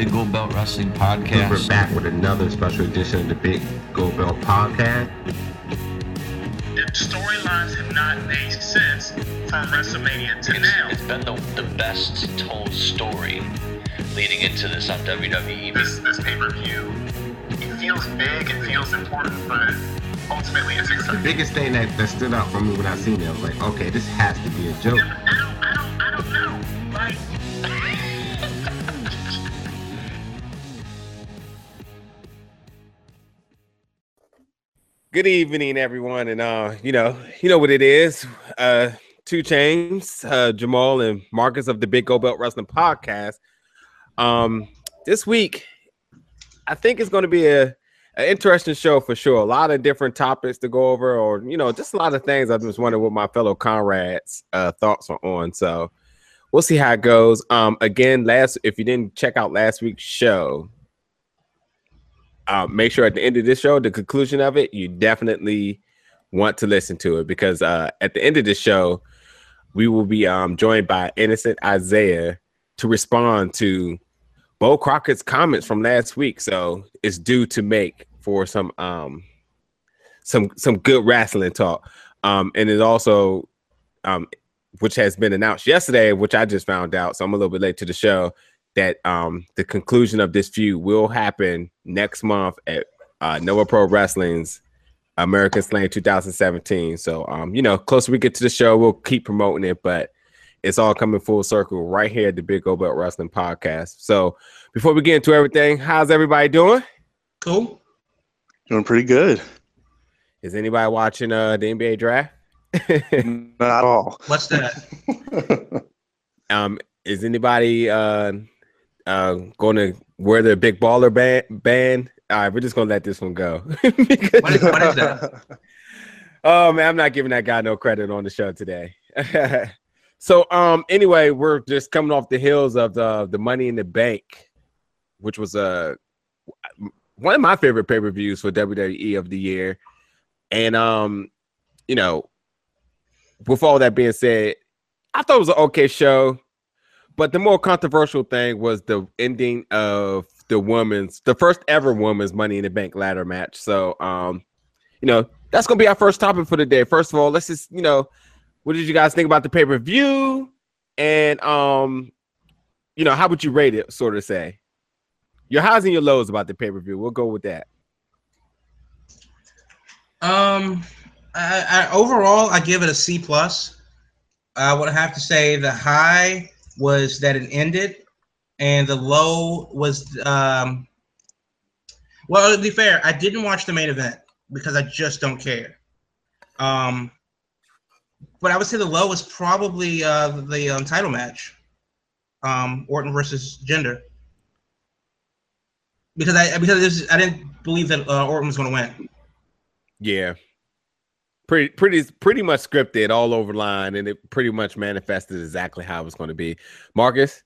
Big Gold Belt Wrestling Podcast. We're back with another special edition of the Big Gold Belt Podcast. The storylines have not made sense from WrestleMania to it's, now. It's been the, the best told story leading into this on WWE. This, this pay per view, it feels big, it feels important, but ultimately it's The biggest thing that, that stood out for me when I seen it, I was like, okay, this has to be a joke. Good evening, everyone, and uh, you know, you know what it is. Uh, two chains, uh, Jamal and Marcus of the Big Gold Belt Wrestling Podcast. Um, this week, I think it's going to be a an interesting show for sure. A lot of different topics to go over, or you know, just a lot of things. I just wondering what my fellow comrades' uh, thoughts are on. So we'll see how it goes. Um, again, last if you didn't check out last week's show, uh, make sure at the end of this show, the conclusion of it, you definitely want to listen to it because uh, at the end of the show, we will be um, joined by Innocent Isaiah to respond to Beau Crockett's comments from last week. So it's due to make for some um, some some good wrestling talk, um, and it also um, which has been announced yesterday, which I just found out. So I'm a little bit late to the show that um the conclusion of this feud will happen next month at uh Nova Pro Wrestling's American Slam 2017. So um, you know, closer we get to the show, we'll keep promoting it, but it's all coming full circle right here at the Big O Belt Wrestling Podcast. So before we get into everything, how's everybody doing? Cool. Doing pretty good. Is anybody watching uh the NBA draft? Not at all. What's that? um, is anybody uh uh going to wear the big baller band band? All right, we're just gonna let this one go. Because- What is, what is that? oh man, I'm not giving that guy no credit on the show today. so um anyway, we're just coming off the heels of the the Money in the Bank, which was uh, one of my favorite pay-per-views for WWE of the year. And um, you know, with all that being said, I thought it was an okay show. But the more controversial thing was the ending of the women's, the first ever women's Money in the Bank ladder match. So, um, you know, that's gonna be our first topic for the day. First of all, let's just, you know, what did you guys think about the pay per view? And um, you know, how would you rate it? Sort of say your highs and your lows about the pay per view. We'll go with that. Um, I, I, overall, I give it a C plus. I would have to say the high was that it ended, and the low was um. Well, to be fair, I didn't watch the main event because I just don't care. Um, but I would say the low was probably uh, the um, title match, um, Orton versus Jinder. Because I because this, I didn't believe that uh, Orton was going to win. Yeah. Pretty pretty pretty much scripted all over line and it pretty much manifested exactly how it was going to be. Marcus?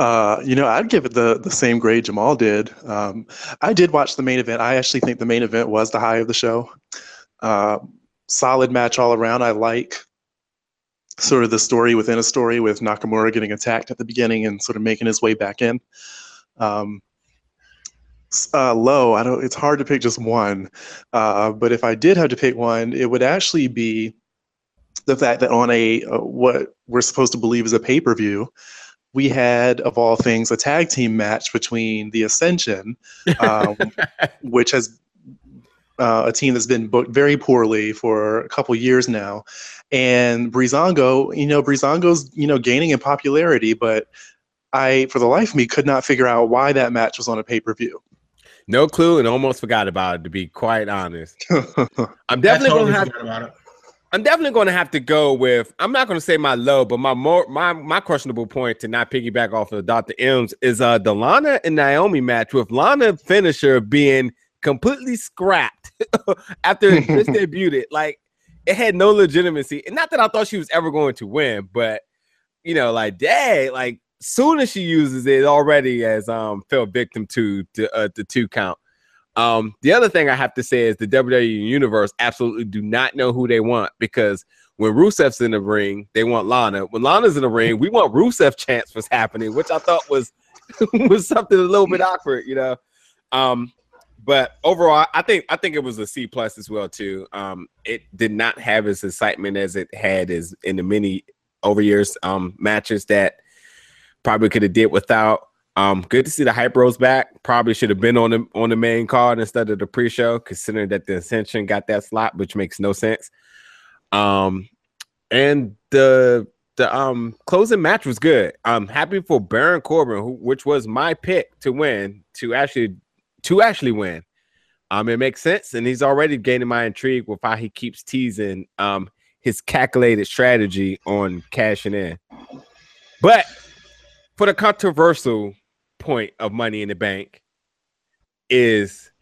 Uh, you know, I'd give it the the same grade Jamal did. Um, I did watch the main event. I actually think the main event was the high of the show. Uh, solid match all around. I like sort of the story within a story with Nakamura getting attacked at the beginning and sort of making his way back in. Um, uh, low, I don't. It's hard to pick just one, uh, but if I did have to pick one, it would actually be the fact that on a uh, what we're supposed to believe is a pay per view, we had of all things a tag team match between the Ascension, um, which has uh, a team that's been booked very poorly for a couple years now, and Breezango. You know, Breezango's you know gaining in popularity, but I, for the life of me, could not figure out why that match was on a pay per view. No clue and almost forgot about it to be quite honest. I'm definitely totally gonna have it. I'm definitely going to have to go with. I'm not going to say my low, but my more my my questionable point to not piggyback off of Dr. M's is uh the Lana and Naomi match with Lana finisher being completely scrapped after it just debuted. Like it had no legitimacy, and not that I thought she was ever going to win, but you know, like dang, like soon as she uses it, already as um fell victim to to uh, the two count. Um, the other thing I have to say is the WWE universe absolutely do not know who they want because when Rusev's in the ring, they want Lana. When Lana's in the ring, we want Rusev chance was happening, which I thought was was something a little bit awkward, you know. Um, but overall, I think I think it was a C plus as well too. Um, it did not have as excitement as it had as in the many over years um matches that probably could have did without. Um, good to see the Hype Bros back. Probably should have been on the on the main card instead of the pre-show, considering that the Ascension got that slot, which makes no sense. Um, and the the um closing match was good. I'm happy for Baron Corbin, who, which was my pick to win, to actually to actually win. Um, it makes sense, and he's already gaining my intrigue with how he keeps teasing um his calculated strategy on cashing in. But for the controversial point of Money in the Bank is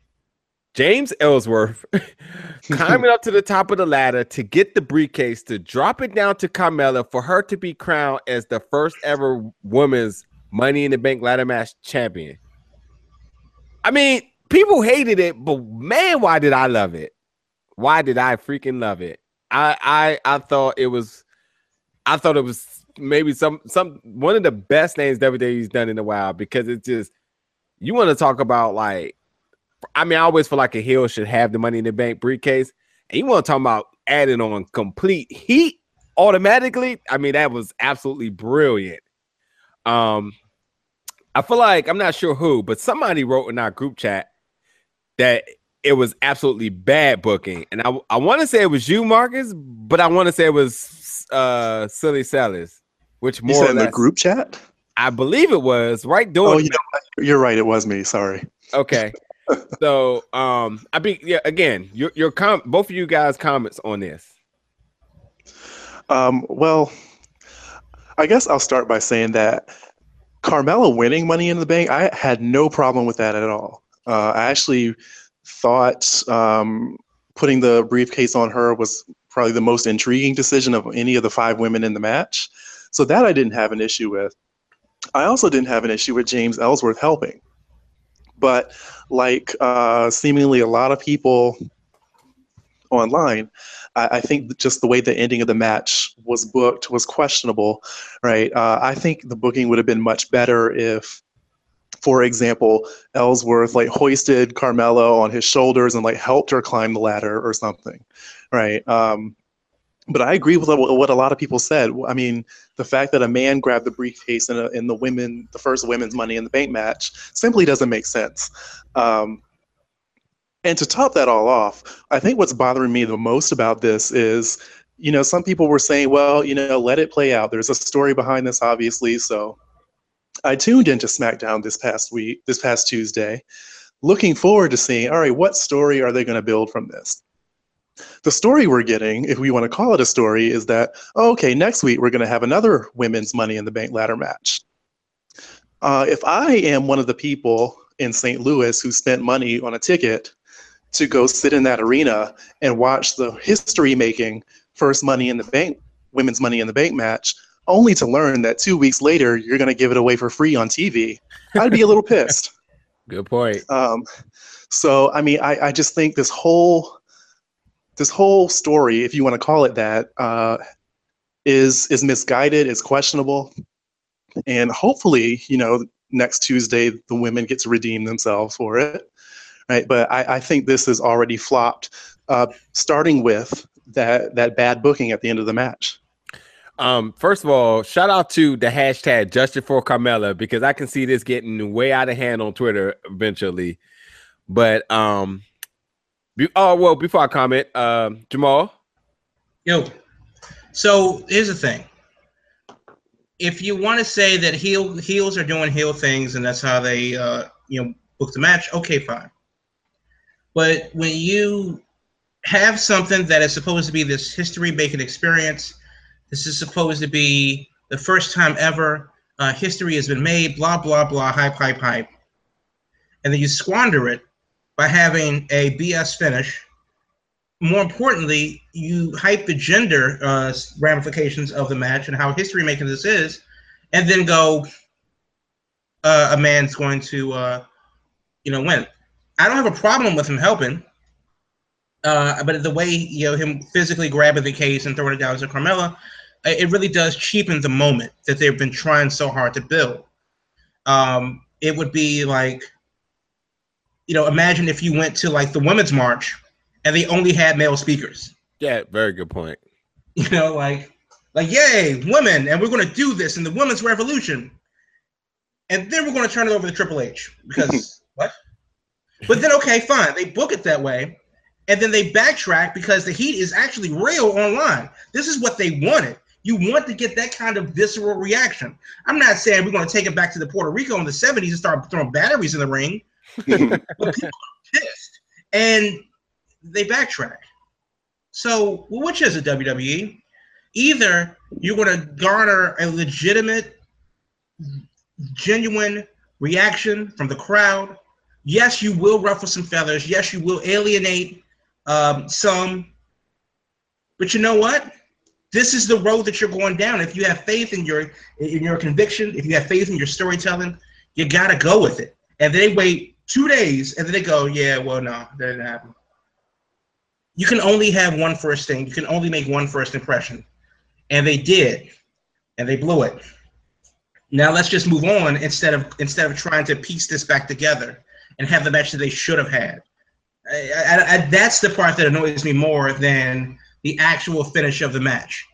James Ellsworth climbing up to the top of the ladder to get the briefcase to drop it down to Carmella for her to be crowned as the first ever women's Money in the Bank ladder match champion. I mean, people hated it, but man, why did I love it? Why did I freaking love it? I I I thought it was I thought it was maybe some some one of the best things WWE's done in a while because it's just you want to talk about like I mean I always feel like a heel should have the money in the bank briefcase and you want to talk about adding on complete heat automatically? I mean that was absolutely brilliant. Um I feel like I'm not sure who but somebody wrote in our group chat that it was absolutely bad booking and I I want to say it was you Marcus but I want to say it was uh Silly Sellers which more in the group chat? I believe it was right doing Oh, you know, you're right. It was me. Sorry. okay. so um I be yeah again your your com both of you guys comments on this. Um, well, I guess I'll start by saying that Carmella winning Money in the Bank, I had no problem with that at all. Uh, I actually thought um, putting the briefcase on her was probably the most intriguing decision of any of the five women in the match. So that I didn't have an issue with. I also didn't have an issue with James Ellsworth helping. But like uh, seemingly a lot of people online, I, I think just the way the ending of the match was booked was questionable, right? Uh, I think the booking would have been much better if, for example, Ellsworth like hoisted Carmella on his shoulders and like helped her climb the ladder or something, right? Um, but I agree with what a lot of people said. I mean, the fact that a man grabbed the briefcase in, a, in the women, the first women's Money in the Bank match, simply doesn't make sense. Um, and to top that all off, I think what's bothering me the most about this is, you know, some people were saying, well, you know, let it play out. There's a story behind this, obviously. So I tuned into SmackDown this past week, this past Tuesday, looking forward to seeing, all right, what story are they going to build from this? The story we're getting, if we want to call it a story, is that, oh, okay, next week we're going to have another women's Money in the Bank ladder match. Uh, if I am one of the people in St. Louis who spent money on a ticket to go sit in that arena and watch the history making first Money in the Bank, women's Money in the Bank match, only to learn that two weeks later you're going to give it away for free on TV, I'd be a little pissed. Good point. Um, so I mean, I, I just think this whole this whole story, if you want to call it that, uh, is is misguided, is questionable, and hopefully, you know, next Tuesday the women get to redeem themselves for it, right? But I, I think this is already flopped, uh, starting with that that bad booking at the end of the match. Um, first of all, shout out to the hashtag Justice for Carmella because I can see this getting way out of hand on Twitter eventually. But um, be, oh well, before I comment, um, Jamal, Yo, so here's the thing. If you want to say that heel heels are doing heel things and that's how they uh, you know book the match, okay, fine. But when you have something that is supposed to be this history making experience, this is supposed to be the first time ever uh, history has been made, blah blah blah, hype hype hype, and then you squander it by having a BS finish more importantly, you hype the gender uh, ramifications of the match and how history making this is, and then go, uh, a man's going to, uh, you know, win. I don't have a problem with him helping, uh, but the way you know him physically grabbing the case and throwing it down to Carmella, it really does cheapen the moment that they've been trying so hard to build. Um, it would be like, you know, imagine if you went to like the women's march and they only had male speakers. Yeah, very good point. You know, like, like, yay, women, and we're going to do this in the women's revolution, and then we're going to turn it over to Triple H because what? But then, okay, fine, they book it that way, and then they backtrack because the heat is actually real online. This is what they wanted. You want to get that kind of visceral reaction. I'm not saying we're going to take it back to the Puerto Rico in the 70s and start throwing batteries in the ring, but people are pissed and they backtrack. So, which is it, WWE? Either you're going to garner a legitimate, genuine reaction from the crowd. Yes, you will ruffle some feathers. Yes, you will alienate um, some. But you know what? This is the road that you're going down. If you have faith in your in your conviction, if you have faith in your storytelling, you gotta go with it. And they wait two days, and then they go, "Yeah, well, no, that didn't happen." You can only have one first thing. You can only make one first impression, and they did, and they blew it. Now let's just move on instead of instead of trying to piece this back together and have the match that they should have had. I, I, I, that's the part that annoys me more than the actual finish of the match.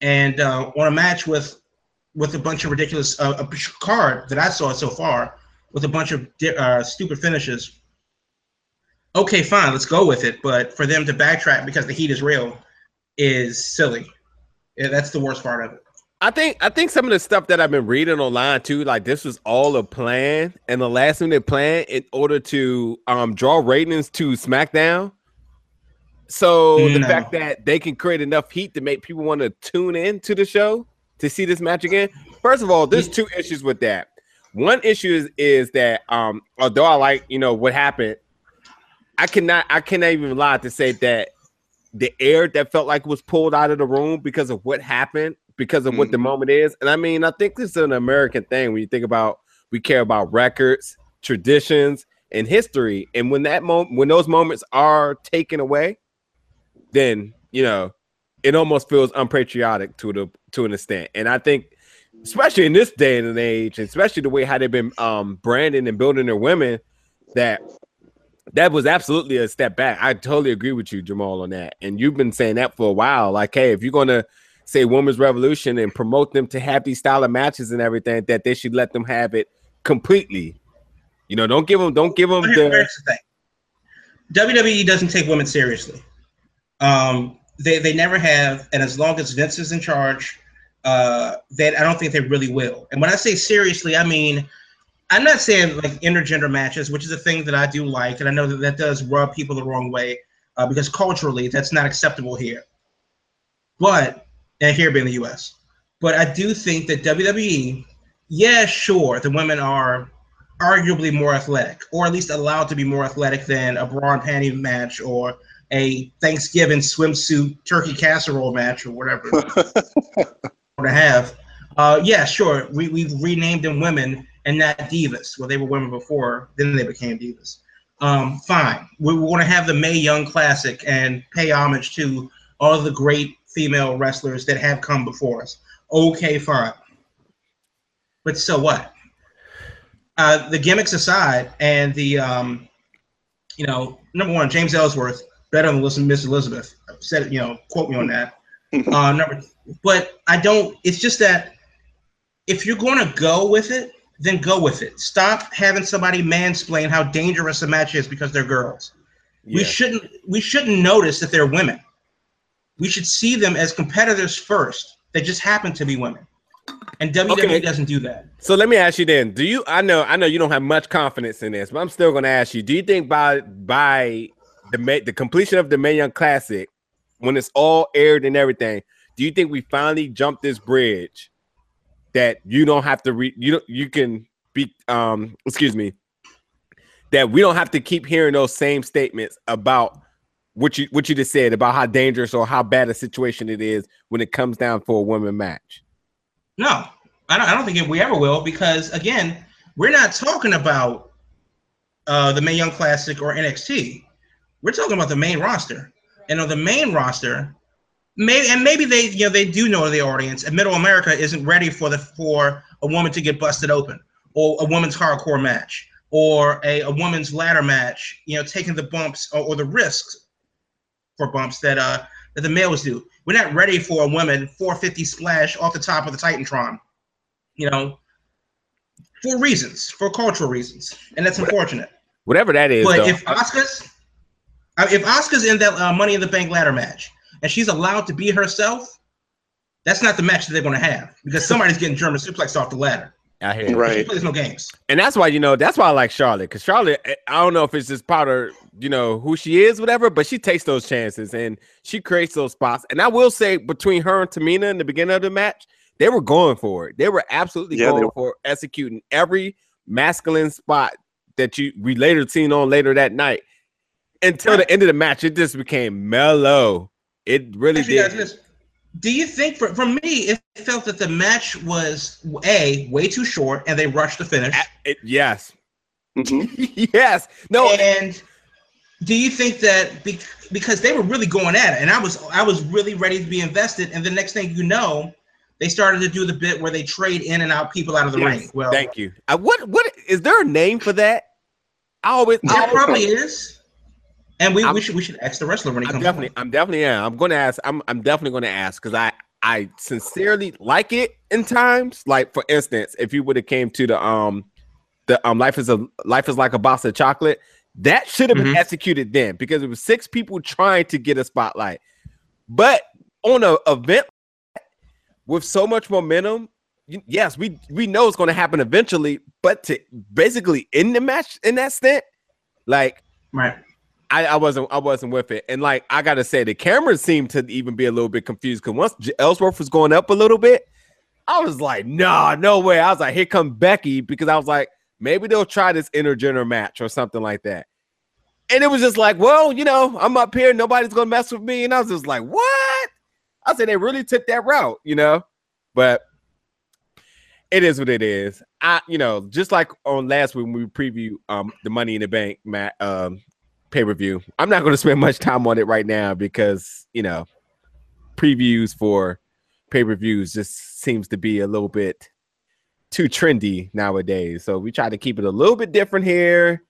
And uh, on a match with with a bunch of ridiculous uh, card that I saw so far with a bunch of uh, stupid finishes. Okay, fine, let's go with it. But for them to backtrack because the heat is real is silly. Yeah, that's the worst part of it. I think I think some of the stuff that I've been reading online too, like this was all a plan and the last minute plan in order to um draw ratings to SmackDown. So the fact that they can create enough heat to make people want to tune in to the show to see this match again. First of all, there's two issues with that. One issue is is that um although I like you know what happened, I cannot I cannot even lie to say that the air that felt like was pulled out of the room because of what happened, because of what the moment is. And I mean, I think this is an American thing when you think about we care about records, traditions, and history. And when that moment when those moments are taken away, then you know it almost feels unpatriotic to the to an extent. And I think especially in this day and age, and especially the way how they've been um branding and building their women, that that was absolutely a step back. I totally agree with you, Jamal, on that. And you've been saying that for a while. Like, hey, if you're gonna say women's revolution and promote them to have these style of matches and everything, that they should let them have it completely. You know, don't give them, don't give them here- the. the thing. WWE doesn't take women seriously. Um, they they never have, and as long as Vince is in charge, uh, that I don't think they really will. And when I say seriously, I mean I'm not saying like intergender matches, which is a thing that I do like, and I know that that does rub people the wrong way uh, because culturally that's not acceptable here. But and here being the U.S. But I do think that WWE, yeah, sure, the women are arguably more athletic, or at least allowed to be more athletic than a bra and panty match or a Thanksgiving swimsuit turkey casserole match or whatever to have. Uh, yeah, sure. We we've renamed them women and not divas. Well, they were women before, then they became divas. Um, fine. We, we want to have the Mae Young Classic and pay homage to all the great female wrestlers that have come before us. Okay, fine. But so what? Uh, the gimmicks aside, and the um, you know, number one, James Ellsworth better than listen Miss Elizabeth. Said you know, quote me on that. Uh, number, but I don't. It's just that if you're going to go with it, then go with it. Stop having somebody mansplain how dangerous a match is because they're girls. We shouldn't. We shouldn't notice that they're women. We should see them as competitors first. They just happen to be women, and WWE Okay. doesn't do that. So let me ask you then: Do you? I know, I know you don't have much confidence in this, but I'm still going to ask you: Do you think by by the the completion of the Mae Young Classic, when it's all aired and everything, do you think we finally jump this bridge that you don't have to re you don't you can be um excuse me that we don't have to keep hearing those same statements about what you what you just said about how dangerous or how bad a situation it is when it comes down for a women match. No, I don't, I don't think we ever will because again, we're not talking about uh, the Mae Young Classic or NXT. We're talking about the main roster, and on the main roster, maybe and maybe they you know they do know the audience, and Middle America isn't ready for the for a woman to get busted open, or a woman's hardcore match, or a, a women's ladder match. You know, taking the bumps or, or the risks for bumps that uh that the males do. We're not ready for a woman 450 splash off the top of the Titantron. You know, for reasons, for cultural reasons, and that's unfortunate. Whatever that is. But though. if Asuka's, if Asuka's in that uh, Money in the Bank ladder match and she's allowed to be herself, that's not the match that they're going to have because somebody's getting German suplexed off the ladder. I hear you. She Right. plays no games. And that's why you know that's why I like Charlotte because Charlotte eh, I don't know if it's just part of you know who she is whatever but she takes those chances and she creates those spots and I will say between her and Tamina in the beginning of the match they were going for it they were absolutely Yeah, going were. for executing every masculine spot that you we later seen on later that night until the end of the match it just became mellow it really Ask you guys did. Do you think, for, for me, it felt that the match was a way too short and they rushed the finish? A- it- yes Mhm. yes no And do you think that be, because they were really going at it, and I was I was really ready to be invested, and the next thing you know, they started to do the bit where they trade in and out people out of the Yes, ring. Well, thank you uh, what what is there a name for that I always I always- probably is, and we, I'm- we should we should ask the wrestler when he I'm comes. definitely, I'm definitely, yeah. I'm gonna ask. I'm, I'm definitely gonna ask because I, I sincerely like it in times. Like for instance, if you would have came to the um, the um, life is a life is like a box of chocolate. That should have been Mhm. executed then because it was six people trying to get a spotlight. But on a event with so much momentum, yes, we we know it's going to happen eventually. But to basically end the match in that stint, like Right. I, I wasn't I wasn't with it. And like I gotta say, the cameras seemed to even be a little bit confused because once Ellsworth was going up a little bit, I was like, nah, no way. I was like, here come Becky, because I was like, maybe they'll try this intergender match or something like that. And it was just like, well, you know, I'm up here, nobody's gonna mess with me. And I was just like, what? I said they really took that route, you know, but it is what it is. I, you know, just like on last week when we preview um the Money in the Bank mat um pay per view. I'm not going to spend much time on it right now because you know previews for pay per views just seems to be a little bit too trendy nowadays. So we try to keep it a little bit different here.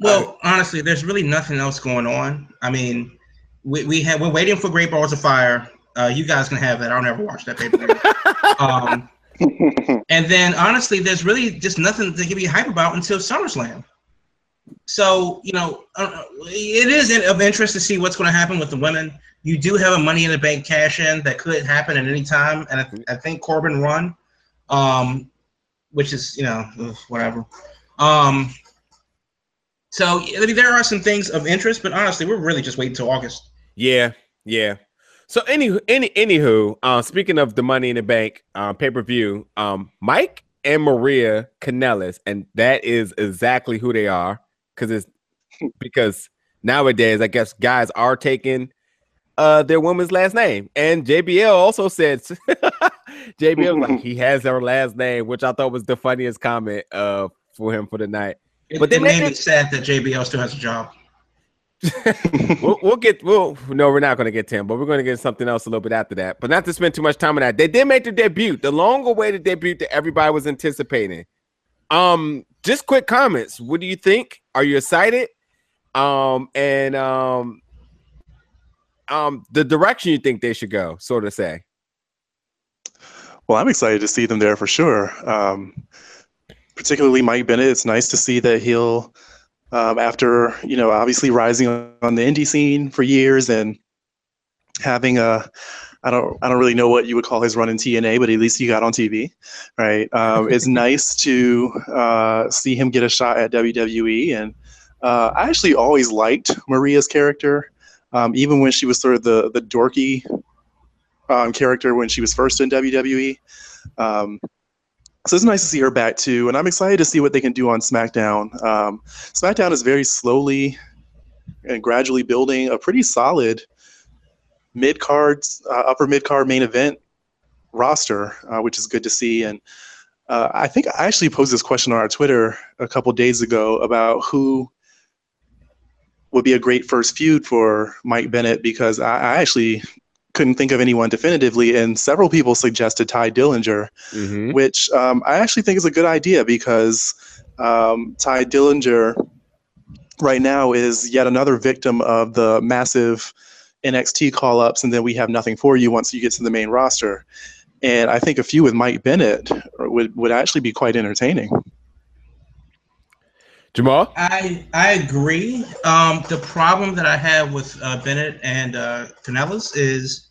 Well, honestly, there's really nothing else going on. I mean, we, we have we're waiting for Great Balls of Fire. Uh, you guys can have that. I'll never watch that pay paper. um, and then honestly, there's really just nothing to give you hype about until SummerSlam. So you know, uh, it is of interest to see what's going to happen with the women. You do have a Money in the Bank cash in that could happen at any time, and I, I think Corbin run, um, which is you know whatever. Um, so I mean, there are some things of interest, but honestly, we're really just waiting till August. Yeah, yeah. So any any anywho, uh, speaking of the Money in the Bank uh, pay per view, um, Mike and Maria Kanellis, and that is exactly who they are, because it's because nowadays I guess guys are taking uh their woman's last name, and JBL also said JBL like he has her last name, which I thought was the funniest comment uh for him for the night. It, But it then made it me sad that JBL still has a job. we'll, we'll get we'll no we're not going to get to him but we're going to get something else a little bit after that but not to spend too much time on that they did make their debut the long awaited debut that everybody was anticipating um just quick comments what do you think are you excited um and um um the direction you think they should go sort of say Well, I'm excited to see them there for sure. Um, particularly Mike Bennett. It's nice to see that he'll, um, after you know, obviously rising on the indie scene for years and having a, I don't, I don't really know what you would call his run in TNA, but at least he got on TV, right? Um, it's nice to uh, see him get a shot at WWE, and uh, I actually always liked Maria's character, um, even when she was sort of the the dorky um, character when she was first in WWE. Um, so it's nice to see her back too, and I'm excited to see what they can do on SmackDown. Um, SmackDown is very slowly and gradually building a pretty solid mid cards, uh, upper mid card main event roster, uh, which is good to see. And uh, I think I actually posed this question on our Twitter a couple days ago about who would be a great first feud for Mike Bennett because I, I actually couldn't think of anyone definitively, and several people suggested Tye Dillinger, Mhm. which um, I actually think is a good idea because um, Tye Dillinger right now is yet another victim of the massive NXT call ups, and then we have nothing for you once you get to the main roster. And I think a few with Mike Bennett would, would actually be quite entertaining. Jamal. I I agree. Um, the problem that I have with uh, Bennett and uh, Kanellis is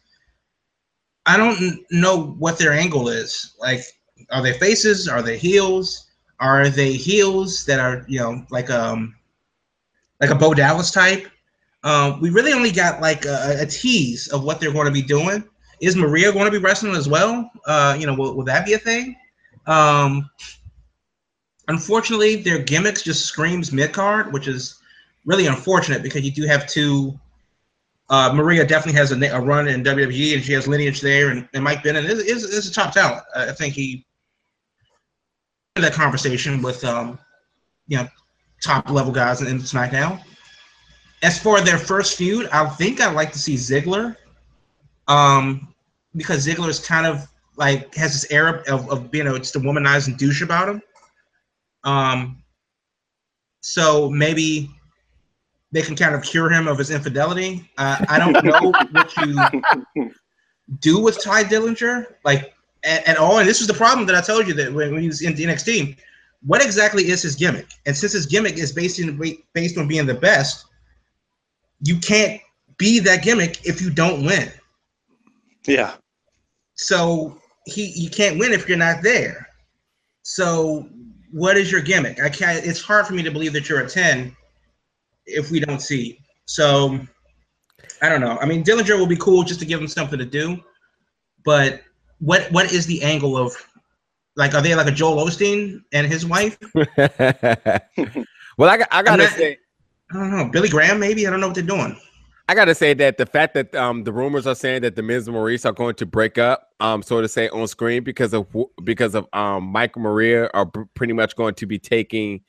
I don't know what their angle is. Like, are they faces? Are they heels? Are they heels that are you know like um like a Bo Dallas type? Um, we really only got like a, a tease of what they're going to be doing. Is Maria going to be wrestling as well? Uh, you know, will, will that be a thing? Um, unfortunately, their gimmicks just screams mid card, which is really unfortunate because you do have two. Uh, Maria definitely has a, a run in WWE, and she has lineage there, and, and Mike Bennett is, is, is a top talent. I think he had that conversation with um, you know top level guys in, in SmackDown. As for their first feud, I think I'd like to see Ziggler, um, because Ziggler is kind of like has this air of, of being a, just a womanizing douche about him. Um, so maybe they can kind of cure him of his infidelity. Uh, I don't know what you do with Tye Dillinger, like at, at all. And this was the problem that I told you that when, when he was in the NXT. What exactly is his gimmick? And since his gimmick is based in based on being the best, you can't be that gimmick if you don't win. Yeah. So he you can't win if you're not there. So what is your gimmick? I can't. It's hard for me to believe that you're a ten if we don't see. So I don't know. I mean, Dillinger will be cool just to give him something to do, but what what is the angle of like? Are they like a Joel Osteen and his wife? well, I, got- I gotta not- say, I don't know. Billy Graham, maybe. I don't know what they're doing. I gotta say that the fact that um the rumors are saying that the Miz and Maryse are going to break up, um, so to say, on screen because of because of um Mike and Maria are pr- pretty much going to be taking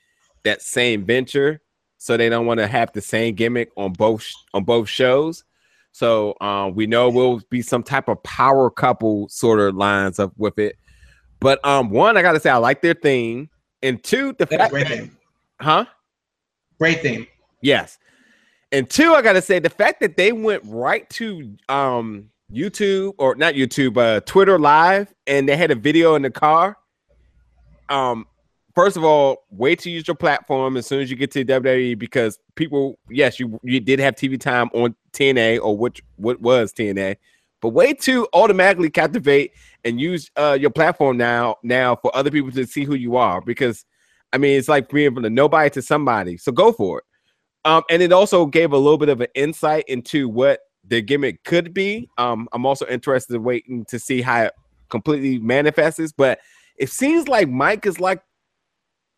that same venture, so they don't want to have the same gimmick on both on both shows. So um, we know will be some type of power couple sort of lines up with it. But um, one, I gotta say I like their theme, and two, the That's fact that, huh? Great thing. Yes. And two, I gotta say the fact that they went right to um YouTube or not YouTube, uh Twitter live and they had a video in the car. Um, first of all, wait to use your platform as soon as you get to WWE because people, yes, you you did have TV time on TNA or which what was TNA, but way to automatically captivate and use uh your platform now now for other people to see who you are because I mean it's like being from the nobody to somebody. So go for it. Um, and it also gave a little bit of an insight into what the gimmick could be. Um, I'm also interested in waiting to see how it completely manifests, but it seems like Mike is like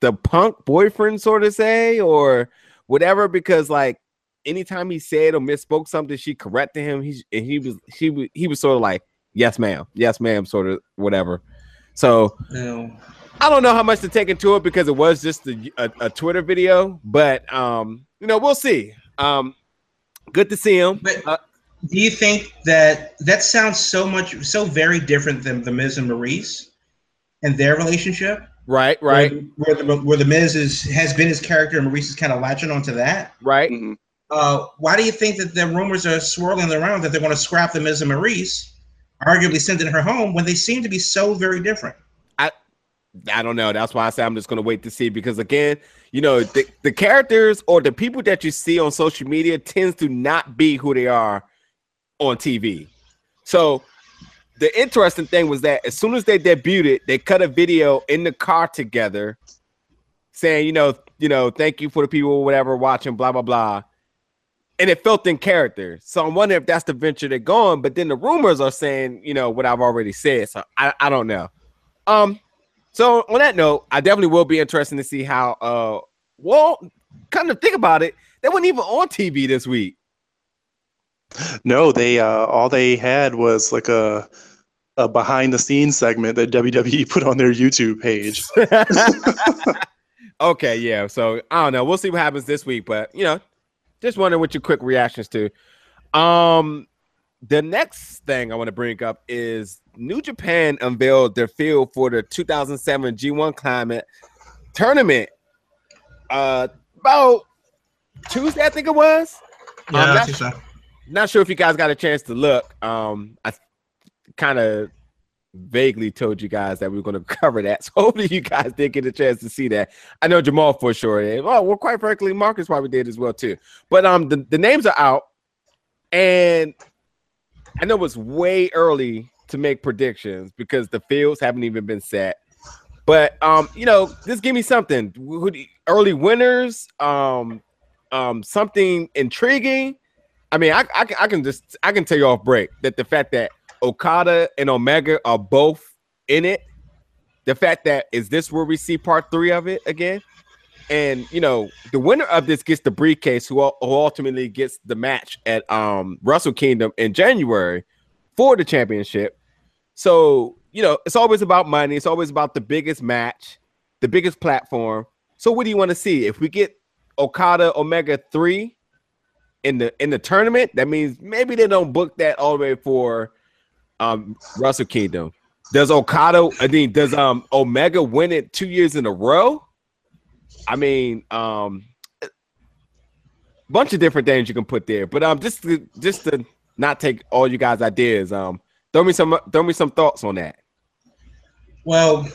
the punk boyfriend, sort of say, or whatever, because like anytime he said or misspoke something, she corrected him. He's and he was he was he was sort of like, yes, ma'am, yes, ma'am, sort of whatever. So No. I don't know how much to take into it because it was just a, a, a Twitter video, but um, you know, we'll see. Um, good to see him. But Uh, do you think that that sounds so much so very different than the Miz and Maryse and their relationship? right, right, Where, where the where the Miz is has been his character and Maryse is kind of latching onto that. right. Mhm. Uh, why do you think that the rumors are swirling around that they're going to scrap the Miz and Maryse, arguably sending her home when they seem to be so very different? I don't know. That's why I say I'm just gonna wait to see because again, you know, the, the characters or the people that you see on social media tends to not be who they are on TV. So the interesting thing was that as soon as they debuted, they cut a video in the car together saying, you know, you know, thank you for the people, whatever, watching, blah, blah, blah. And it felt in character. So I'm wondering if that's the venture they're going. But then the rumors are saying, you know, what I've already said. So I, I don't know. Um, so on that note, I definitely will be interested to see how uh well kind of think about it. They weren't even on TV this week. No, they uh, all they had was like a a behind the scenes segment that WWE put on their YouTube page. okay, yeah. So I don't know. We'll see what happens this week, but you know, just wondering what your quick reactions to. Um, the next thing I want to bring up is New Japan unveiled their field for the 2007 G1 Climax tournament. Uh, about Tuesday, I think it was. Yeah, Um, think so. Not sure if you guys got a chance to look. Um, I kind of vaguely told you guys that we were going to cover that, so hopefully you guys did get a chance to see that. I know Jamal for sure. did. Well, well, quite frankly, Marcus probably did as well too. But um, the, the names are out, and I know it's way early to make predictions because the fields haven't even been set. But um, you know, just give me something. Early winners, um, um, something intriguing. I mean, I, I, can- I can just I can tell you off break that the fact that Okada and Omega are both in it, the fact that is this where we see part three of it again, and you know the winner of this gets the briefcase, who, who ultimately gets the match at um Wrestle Kingdom in January for the championship. So you know it's always about money. It's always about the biggest match, the biggest platform. So what do you want to see? If we get Okada Omega three in the in the tournament, that means maybe they don't book that all the way for um Wrestle Kingdom. Does Okada, I mean, does um Omega win it two years in a row? I mean, um bunch of different things you can put there, but um just to just to not take all you guys' ideas, um throw me some throw me some thoughts on that. Well,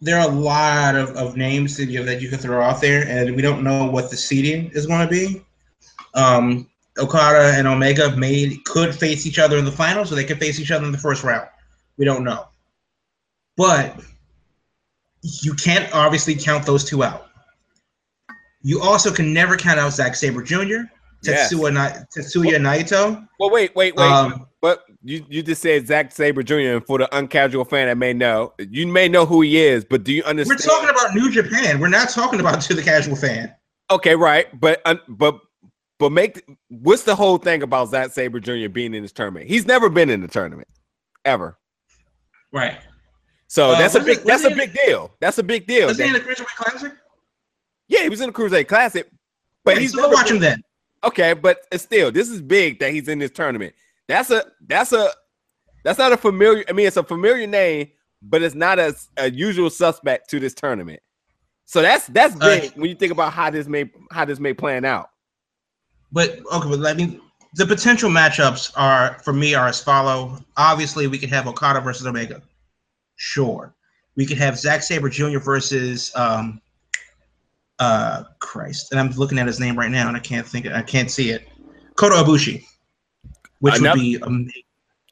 there are a lot of, of names that you that you can throw out there, and we don't know what the seeding is going to be. Um, Okada and Omega may could face each other in the finals, or they could face each other in the first round. We don't know, but you can't obviously count those two out. You also can never count out Zack Sabre Jr.. Tetsuya, Tetsuya Naito. Well, wait, wait, wait. Um, but you, you just said Zack Sabre Jr. And for the uncasual fan that may know, you may know who he is, but do you understand? we're talking about New Japan. We're not talking about to the casual fan. Okay, right, but but but make what's the whole thing about Zack Sabre Jr. being in this tournament? He's never been in the tournament ever, Right. So Uh, that's a big it- that's a big deal. That's a big deal. Was he in the Cruiserweight Classic? yeah, he was in the Crusade Classic, but he's so never we'll watch been- him then. Okay, but still, this is big that he's in this tournament. That's a that's a that's not a familiar. I mean, it's a familiar name, but it's not a, a usual suspect to this tournament. So that's that's Uh, big when you think about how this may how this may plan out. But okay, but let me. The potential matchups are for me are as follow. Obviously, we could have Okada versus Omega. Sure, we could have Zack Sabre Jr. versus um, uh, Christ, and I'm looking at his name right now, and I can't think. I can't see it. Kota Ibushi, which Another- would be amazing.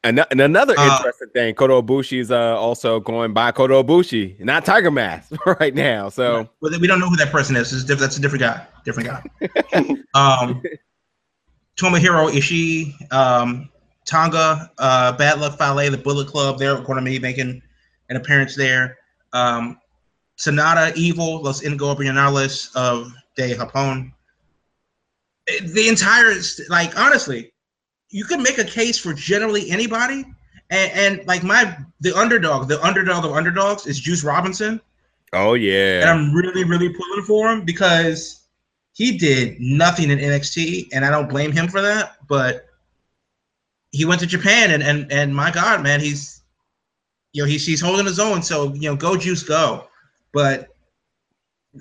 And, and another Uh, interesting thing, Kota Ibushi is uh, also going by Kota Ibushi, not Tiger Mask right now. So Well, we don't know who that person is. Diff- That's a different guy. Different guy. um, Tomohiro Ishii, um, Tonga, uh, Bad Luck Fale, the Bullet Club. They're going to be making an appearance there. Um, Sanada, Evil, Los Ingobernables of De Japón. The entire, like, honestly, you could make a case for generally anybody. And, and like my the underdog, the underdog of underdogs is Juice Robinson oh yeah, and I'm really, really pulling for him because he did nothing in NXT, and I don't blame him for that. But he went to Japan, and and and my God, man, he's you know he's he's holding his own. So you know, go Juice, go. But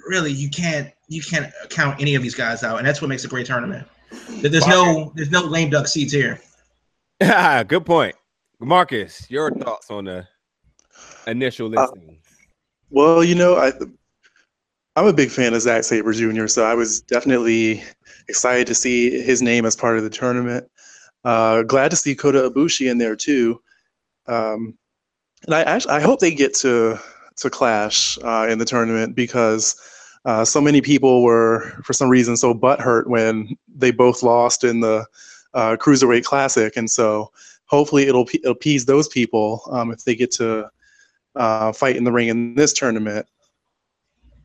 really, you can't you can't count any of these guys out, and that's what makes a great tournament. There- There's no there's no lame duck seats here. good point, Marcus. Your thoughts on the initial Uh, listing? Well, you know, I I'm a big fan of Zack Sabre Jr., so I was definitely excited to see his name as part of the tournament. Uh, glad to see Kota Ibushi in there too. Um, and I actually I hope they get to to clash uh, in the tournament because uh, so many people were for some reason so butthurt when they both lost in the uh, cruiserweight classic, and so hopefully it'll pe- appease those people um, if they get to uh, fight in the ring in this tournament.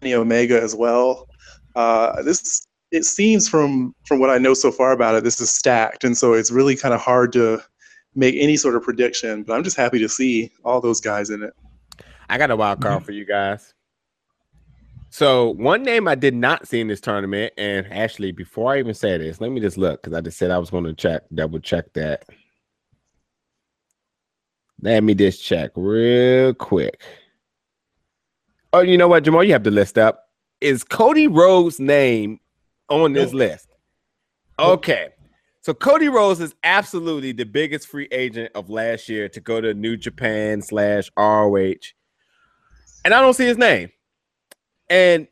Omega as well. Uh, this it seems from from what I know so far about it, this is stacked, and so it's really kind of hard to make any sort of prediction. But I'm just happy to see all those guys in it. I got a wild card mm-hmm. for you guys. So one name I did not see in this tournament, and actually before I even say this, let me just look because I just said I was going to check double check that. Let me just check real quick. Oh, you know what, Jamal? You have the list up. Is Cody Rhodes' name on this Nope. list? Okay. So Cody Rhodes is absolutely the biggest free agent of last year to go to New Japan slash ROH. And I don't see his name. And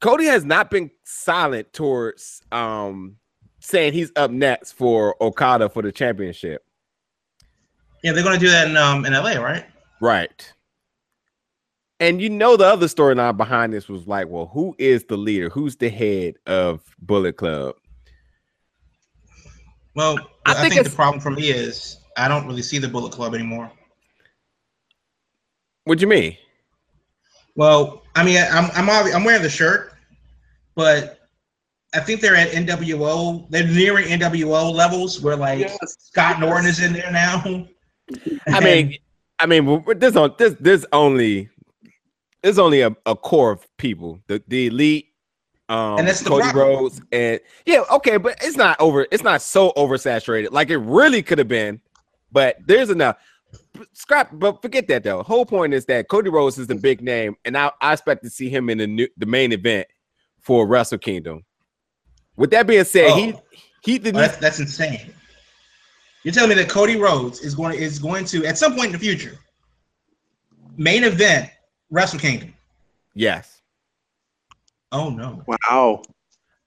Cody has not been silent towards um saying he's up next for Okada for the championship. Yeah, they're gonna do that in um in LA, right? Right. And you know the other storyline behind this was like, well, who is the leader? Who's the head of Bullet Club? Well, I I, think think, the problem for me is I don't really see the Bullet Club anymore. What do you mean? Well, I mean, I'm I'm obvi- I'm wearing the shirt, but I think they're at NWO. They're nearing NWO levels where like Scott Norton is in there now. I mean, I mean, w- w- there's on there's there's only there's only a, a core of people. The the elite, um, And that's Cody problem. Rhodes, and yeah, okay, but it's not over. It's not so oversaturated like it really could have been. But there's enough. Scrap, but forget that though. Whole point is that Cody Rhodes is the big name, and I, I expect to see him in the new, the main event for Wrestle Kingdom. With that being said, he Oh. he the Oh, that's, that's insane. You're telling me that Cody Rhodes is going is going to at some point in the future main event Wrestle Kingdom. yes. Oh no, Wow.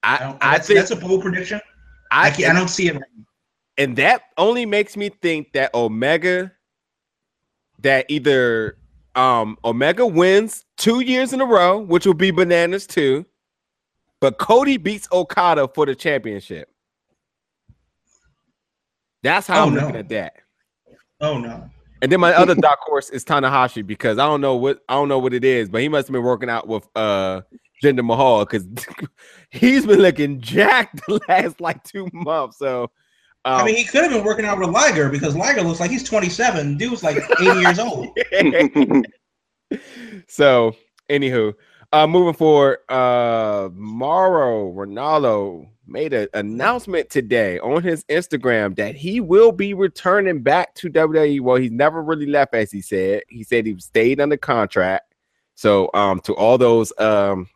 I, I don't, I that's, think that's a bold prediction. I, I, can't, I don't see it. and that only makes me think that Omega that either um Omega wins two years in a row, which will be bananas too, but Cody beats Okada for the championship. That's how Oh, I'm no. looking at that. Oh no. And then my other dark horse is Tanahashi because I don't know what I don't know what it is, but he must have been working out with uh Jinder Mahal because he's been looking jacked the last like two months. So um, I mean, he could have been working out with Liger because Liger looks like he's 27. Dude's like 80 years old. so anywho uh moving forward uh Mauro Ranallo made an announcement today on his Instagram that he will be returning back to WWE well he's never really left as he said he said he stayed under contract so um to all those um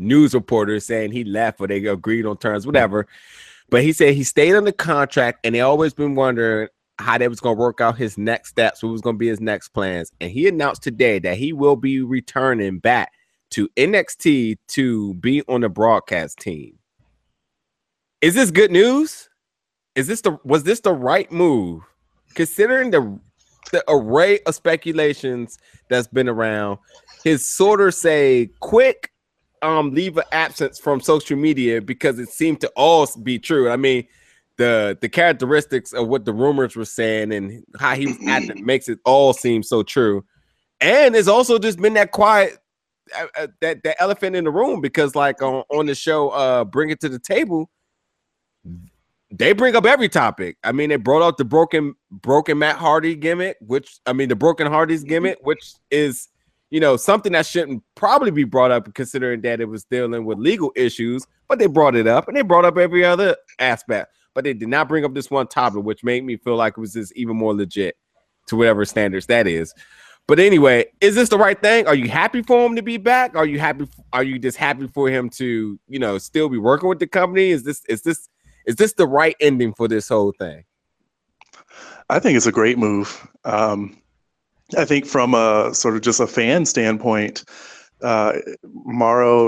news reporters saying he left or they agreed on terms whatever but he said he stayed under contract and they always been wondering how they was going to work out his next steps, what was going to be his next plans. And he announced today that he will be returning back to NXT to be on the broadcast team. Is this good news? Is this the was this the right move considering the the array of speculations that's been around? His sort of say quick um leave of absence from social media because it seemed to all be true. I mean, the the characteristics of what the rumors were saying and how he was acting makes it all seem so true. And it's also just been that quiet uh, uh, that that elephant in the room because like on, on the show uh bring it to the table they bring up every topic. I mean, they brought out the broken broken Matt Hardy gimmick, which I mean the broken Hardy's gimmick, which is you know something that shouldn't probably be brought up considering that it was dealing with legal issues, but they brought it up and they brought up every other aspect, but they did not bring up this one topic, which made me feel like it was just even more legit to whatever standards that is. But anyway, is this the right thing? Are you happy for him to be back? Are you happy? Are you just happy for him to, you know, still be working with the company? Is this is this is this the right ending for this whole thing? I think it's a great move. Um, I think from a sort of just a fan standpoint, uh,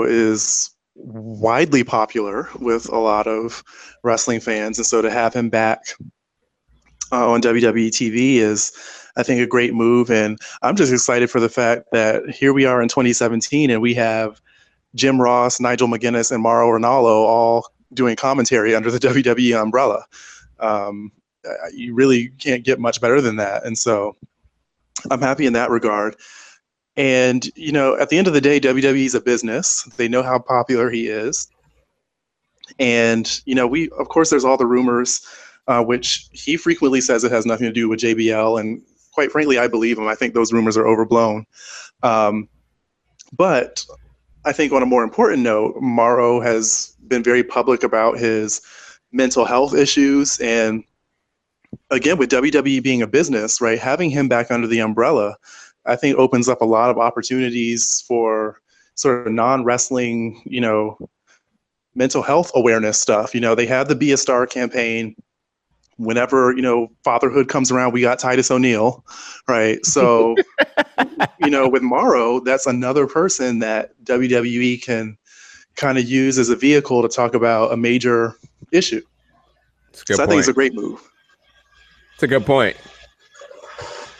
is widely popular with a lot of wrestling fans, and so to have him back uh, on WWE TV is, I think, a great move. And I'm just excited for the fact that here we are in 2017, and we have Jim Ross, Nigel McGuinness, and Mauro Ranallo all doing commentary under the WWE umbrella. Um, you really can't get much better than that. And so I'm happy in that regard. And, you know, at the end of the day, WWE is a business. They know how popular he is. And, you know, we, of course, there's all the rumors, uh, which he frequently says it has nothing to do with JBL. And quite frankly, I believe him. I think those rumors are overblown. Um, but I think on a more important note, Mauro has been very public about his mental health issues and again, with WWE being a business, right, having him back under the umbrella, I think opens up a lot of opportunities for sort of non wrestling, you know, mental health awareness stuff. You know, they have the Be a Star campaign. Whenever, you know, fatherhood comes around, we got Titus O'Neil, right? So, you know, with Mauro, that's another person that WWE can kind of use as a vehicle to talk about a major issue. It's a good So I think it's a great move. A good point.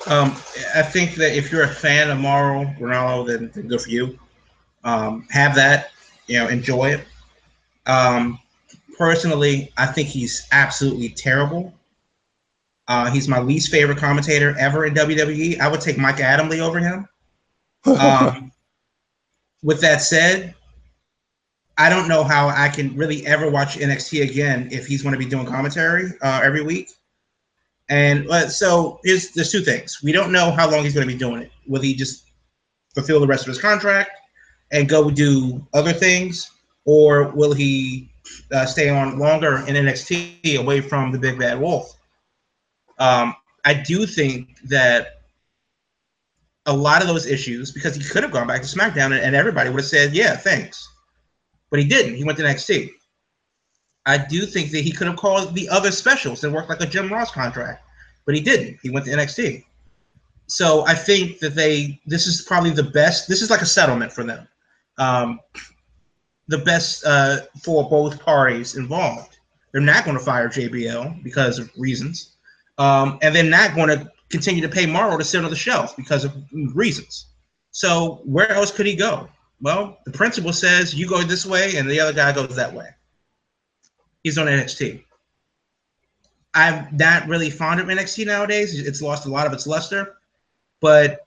Um, I think that if you're a fan of Mauro Ranallo, then, then good for you. Um, have that, you know, enjoy it. Um, personally, I think he's absolutely terrible. Uh, he's my least favorite commentator ever in WWE. I would take Mike Adamle over him. Um, with that said, I don't know how I can really ever watch NXT again if he's going to be doing commentary uh, every week. And so here's there's two things. We don't know how long he's going to be doing it. Will he just fulfill the rest of his contract and go do other things, or will he uh, stay on longer in NXT away from the Big Bad Wolf? Um, I do think that a lot of those issues, because he could have gone back to SmackDown and, and everybody would have said, "Yeah, thanks," but he didn't. He went to NXT. I do think that he could have called the other specials and worked like a Jim Ross contract, but he didn't. He went to NXT. So I think that they this is probably the best. This is like a settlement for them. Um, the best uh, for both parties involved. They're not going to fire JBL because of reasons, um, and they're not going to continue to pay Mauro to sit on the shelf because of reasons. So where else could he go? Well, the principal says you go this way, and the other guy goes that way he's on NXT. I'm not really fond of NXT nowadays. It's lost a lot of its luster. But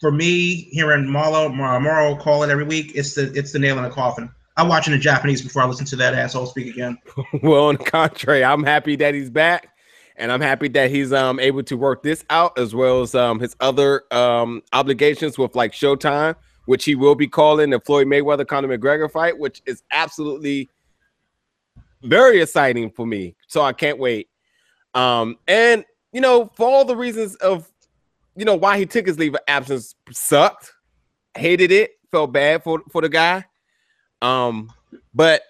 for me, hearing Marlo Mauro call it every week, it's the it's the nail in the coffin. I'm watching the Japanese before I listen to that asshole speak again. well, on the contrary, I'm happy that he's back, and I'm happy that he's um able to work this out as well as um his other um obligations with like Showtime, which he will be calling the Floyd Mayweather Conor McGregor fight, which is absolutely very exciting for me. So I can't wait. Um, and you know, for all the reasons of you know why he took his leave of absence sucked, hated it, felt bad for for the guy. Um, but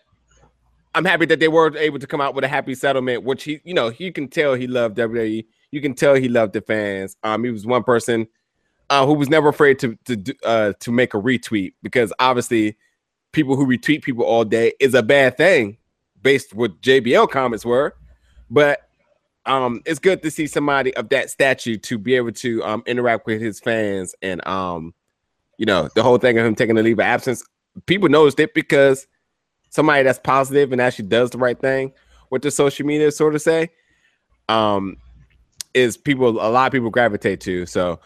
I'm happy that they were able to come out with a happy settlement, which he, you know, you can tell he loved WWE. You can tell he loved the fans. Um, he was one person uh, who was never afraid to to uh to make a retweet because obviously people who retweet people all day is a bad thing based what JBL comments were. But um, it's good to see somebody of that stature to be able to um interact with his fans and um, you know, the whole thing of him taking a leave of absence. People noticed it because somebody that's positive and actually does the right thing. What the social media sort of say, um, is people a lot of people gravitate to. So,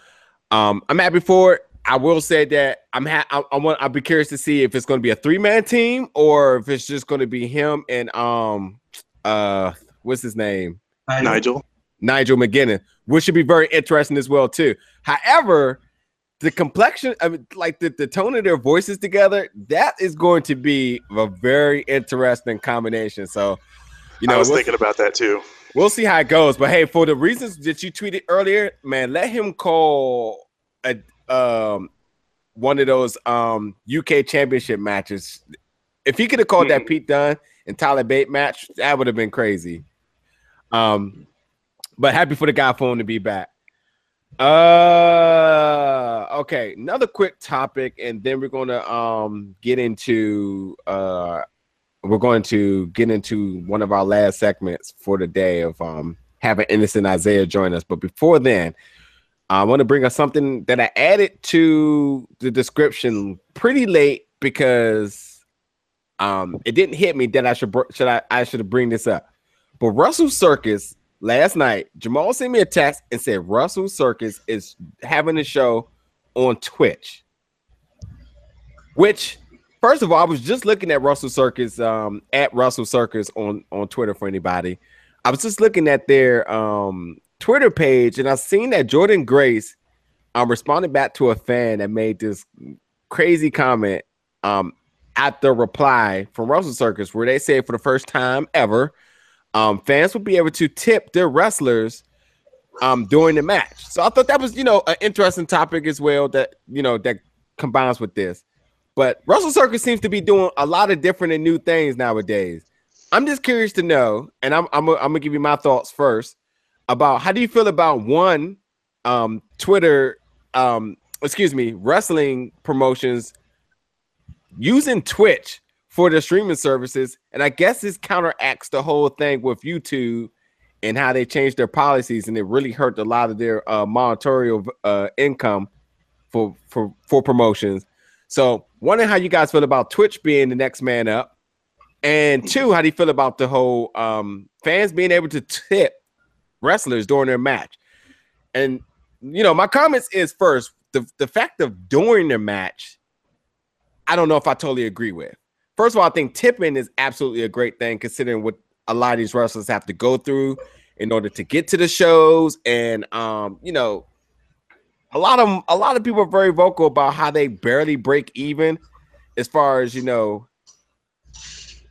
um, I'm happy for it. I will say that I'm ha- I, I want I'll be curious to see if it's going to be a three man team or if it's just going to be him and um uh what's his name Nigel. Nigel McGuinness, which should be very interesting as well too. However, the complexion, I mean, like the, the tone of their voices together, that is going to be a very interesting combination. So, you know, I was we'll, thinking about that too. we'll see how it goes. But hey, for the reasons that you tweeted earlier, man, let him call a um one of those um UK championship matches. If he could have called that Pete Dunne and Tyler Bate match, that would have been crazy. Um, but happy for the guy for him to be back. Uh okay, another quick topic, and then we're gonna um get into uh we're going to get into one of our last segments for the day of um having innocent Isaiah join us. But before then, I want to bring up something that I added to the description pretty late because um it didn't hit me that I should should I I should bring this up. But Wrestle Circus last night, Jamal sent me a text and said Wrestle Circus is having a show on Twitch. Which, first of all, I was just looking at Wrestle Circus um, at Wrestle Circus on on Twitter for anybody. I was just looking at their um, Twitter page and I've seen that Jordynne Grace um, responded back to a fan that made this crazy comment um, at the reply from Wrestle Circus where they said for the first time ever um, fans will be able to tip their wrestlers um, during the match. So I thought that was, you know, an interesting topic as well that, you know, that combines with this. But Wrestle Circus seems to be doing a lot of different and new things nowadays. I'm just curious to know, and I'm I'm, I'm gonna give you my thoughts first about how do you feel about one um, Twitter, um, excuse me, wrestling promotions using Twitch for their streaming services, and I guess this counteracts the whole thing with YouTube and how they changed their policies, and it really hurt a lot of their uh, monetary uh, income for for for promotions. So, wondering how you guys feel about Twitch being the next man up, and two, how do you feel about the whole um, fans being able to tip wrestlers during their match? And you know, my comments is first the the fact of during their match, I don't know if I totally agree with. First of all, I think tipping is absolutely a great thing considering what a lot of these wrestlers have to go through in order to get to the shows and um you know a lot of a lot of people are very vocal about how they barely break even as far as you know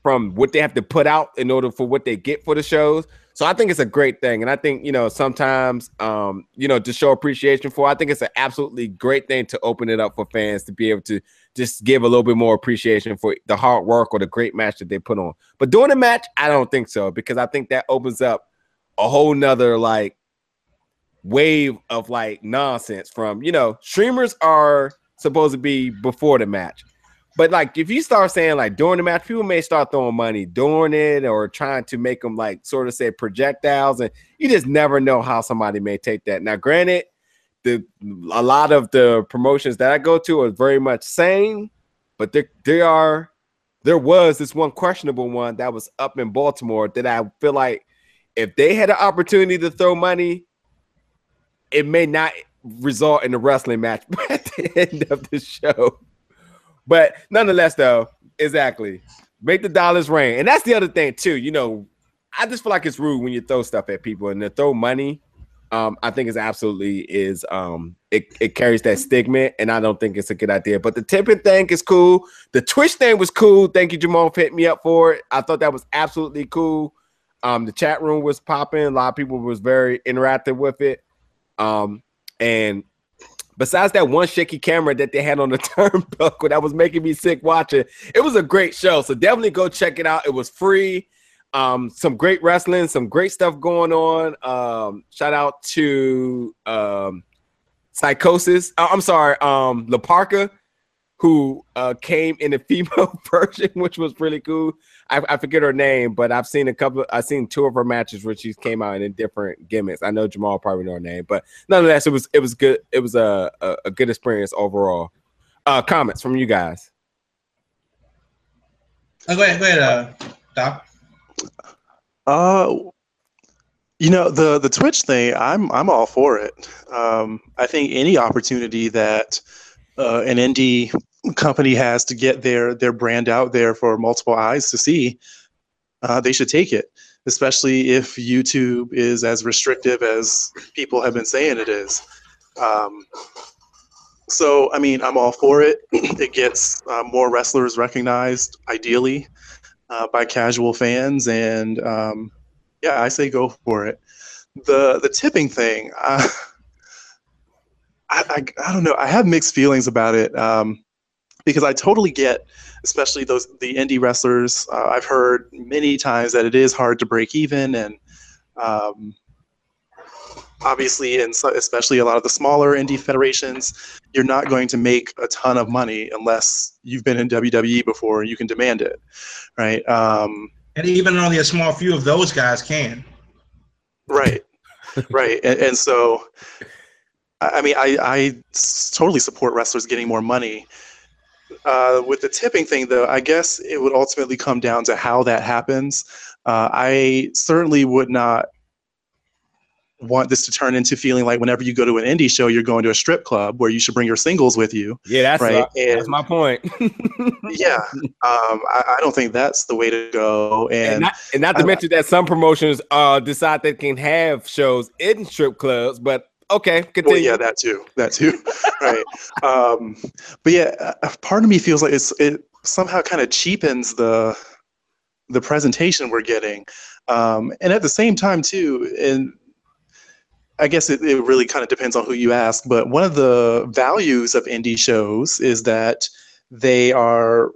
from what they have to put out in order for what they get for the shows so i think it's a great thing and i think you know sometimes um you know to show appreciation for i think it's an absolutely great thing to open it up for fans to be able to just give a little bit more appreciation for the hard work or the great match that they put on. But during the match i don't think so because i think that opens up a whole nother like wave of like nonsense from you know streamers are supposed to be before the match but like if you start saying like during the match people may start throwing money during it or trying to make them like sort of say projectiles and you just never know how somebody may take that now granted the a lot of the promotions that i go to are very much sane but there, there are there was this one questionable one that was up in baltimore that i feel like if they had an opportunity to throw money, it may not result in a wrestling match at the end of the show. But nonetheless, though, exactly. Make the dollars rain. And that's the other thing, too. You know, I just feel like it's rude when you throw stuff at people and to throw money. Um, I think is absolutely is um it, it carries that stigma, and I don't think it's a good idea. But the tipping thing is cool. The Twitch thing was cool. Thank you, Jamal, for hitting me up for it. I thought that was absolutely cool. Um, the chat room was popping. A lot of people was very interactive with it. Um, and besides that one shaky camera that they had on the turnbuckle that was making me sick watching, it was a great show. So definitely go check it out. It was free. Um, some great wrestling, some great stuff going on. Um, shout out to um, Psychosis. Oh, I'm sorry, um, La who uh, came in the female version, which was really cool. I, I, forget her name, but I've seen a couple. I've seen two of her matches where she came out in different gimmicks. I know Jamal probably know her name, but nonetheless, it was it was good. It was a a, a good experience overall. Uh, comments from you guys. Oh, go ahead, go ahead, uh, Doc. Uh, you know the the Twitch thing. I'm I'm all for it. Um, I think any opportunity that uh, an indie company has to get their their brand out there for multiple eyes to see, uh, they should take it. Especially if YouTube is as restrictive as people have been saying it is. Um, so, I mean, I'm all for it. it gets uh, more wrestlers recognized, ideally, uh, by casual fans, and um, yeah, I say go for it. The the tipping thing. Uh, I, I, I, don't know. I have mixed feelings about it um, because I totally get, especially those the indie wrestlers. Uh, I've heard many times that it is hard to break even, and um, obviously, and so, especially a lot of the smaller indie federations, you're not going to make a ton of money unless you've been in WWE before and you can demand it, right? Um, and even only a small few of those guys can. Right, right, and, and so I mean, I, I totally support wrestlers getting more money. Uh, with the tipping thing, though, I guess it would ultimately come down to how that happens. Uh, I certainly would not want this to turn into feeling like whenever you go to an indie show, you're going to a strip club where you should bring your singles with you. Yeah, that's right. and, that's my point. yeah, um, I, I, don't think that's the way to go. And, and not, and not to mention that some promotions uh, decide they can have shows in strip clubs, but Okay, continue. Well, yeah, that too. That too. right. Um, but yeah, part of me feels like it's it somehow kind of cheapens the the presentation we're getting, um, and at the same time too, and I guess it, it really kind of depends on who you ask, but one of the values of indie shows is that they are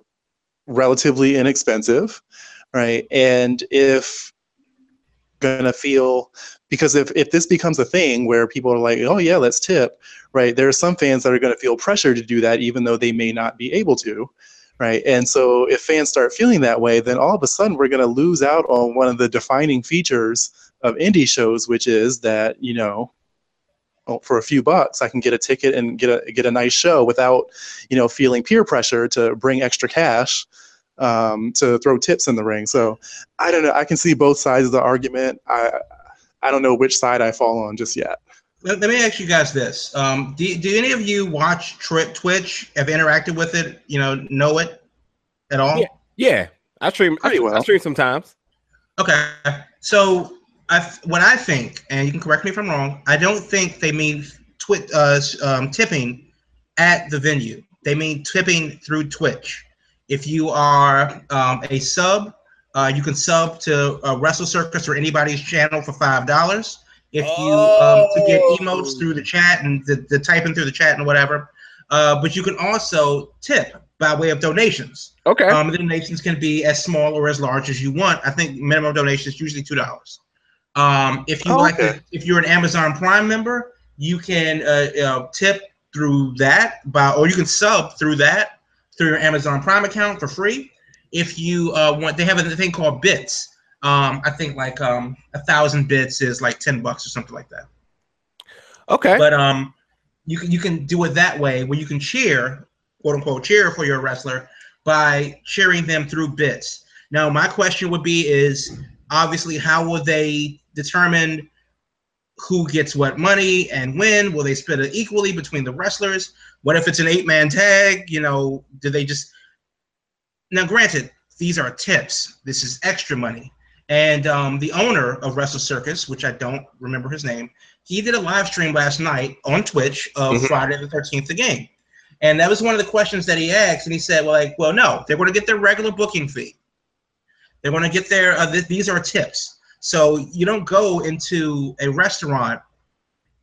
relatively inexpensive, right? And if gonna feel because if, if this becomes a thing where people are like, oh yeah, let's tip, right? There are some fans that are gonna feel pressure to do that even though they may not be able to. Right. And so if fans start feeling that way, then all of a sudden we're gonna lose out on one of the defining features of indie shows, which is that, you know, for a few bucks, I can get a ticket and get a get a nice show without, you know, feeling peer pressure to bring extra cash um, to throw tips in the ring. So I don't know. I can see both sides of the argument. I I don't know which side I fall on just yet. Let, let me ask you guys this: um, do, do any of you watch Tri- Twitch? Have interacted with it? You know, know it at all? Yeah, yeah. I stream. I, Pretty well. I stream sometimes. Okay, so I what I think, and you can correct me if I'm wrong. I don't think they mean twit uh, um, tipping at the venue. They mean tipping through Twitch. If you are um, a sub, uh, you can sub to uh, Wrestle Circus or anybody's channel for five dollars. If you um, to get emotes through the chat and the, the typing through the chat and whatever, uh, but you can also tip by way of donations. Okay. Um, the donations can be as small or as large as you want. I think minimum donation is usually two dollars. Um, if you Oh, like, okay. if you're an Amazon Prime member, you can uh, uh, tip through that by, or you can sub through that through your Amazon Prime account for free. If you uh, want, they have a thing called bits. Um, I think like um, a thousand bits is like ten bucks or something like that. okay. But um, you can you can do it that way where you can cheer, quote unquote, cheer for your wrestler by cheering them through bits. Now, my question would be: Is obviously how will they determine who gets what money and when? Will they split it equally between the wrestlers? What if it's an eight-man tag? You know, do they just now? Granted, these are tips. This is extra money. And um, the owner of Wrestle Circus, which I don't remember his name, he did a live stream last night on Twitch of Mhm. Friday the 13th, the game. And that was one of the questions that he asked. And he said, well, like, well, no, they're going to get their regular booking fee. They're going to get their, uh, th- these are tips. So you don't go into a restaurant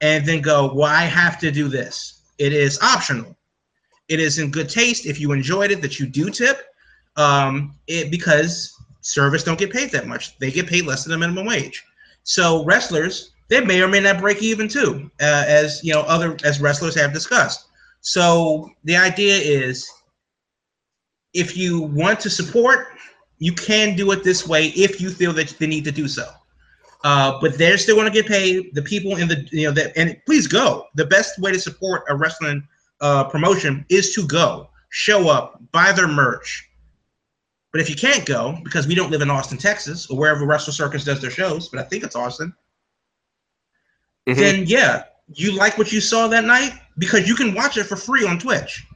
and then go, well, I have to do this. It is optional. It is in good taste if you enjoyed it that you do tip um, it, because service don't get paid that much. They get paid less than the minimum wage. So wrestlers, they may or may not break even too, uh, as you know, other as wrestlers have discussed. So the idea is, if you want to support, you can do it this way if you feel that they need to do so. Uh, but they're still going to get paid. The people in the you know that and please go. The best way to support a wrestling uh, promotion is to go, show up, buy their merch. But if you can't go because we don't live in Austin, Texas, or wherever Wrestle Circus does their shows, but I think it's Austin, Mhm. then yeah, you like what you saw that night because you can watch it for free on Twitch,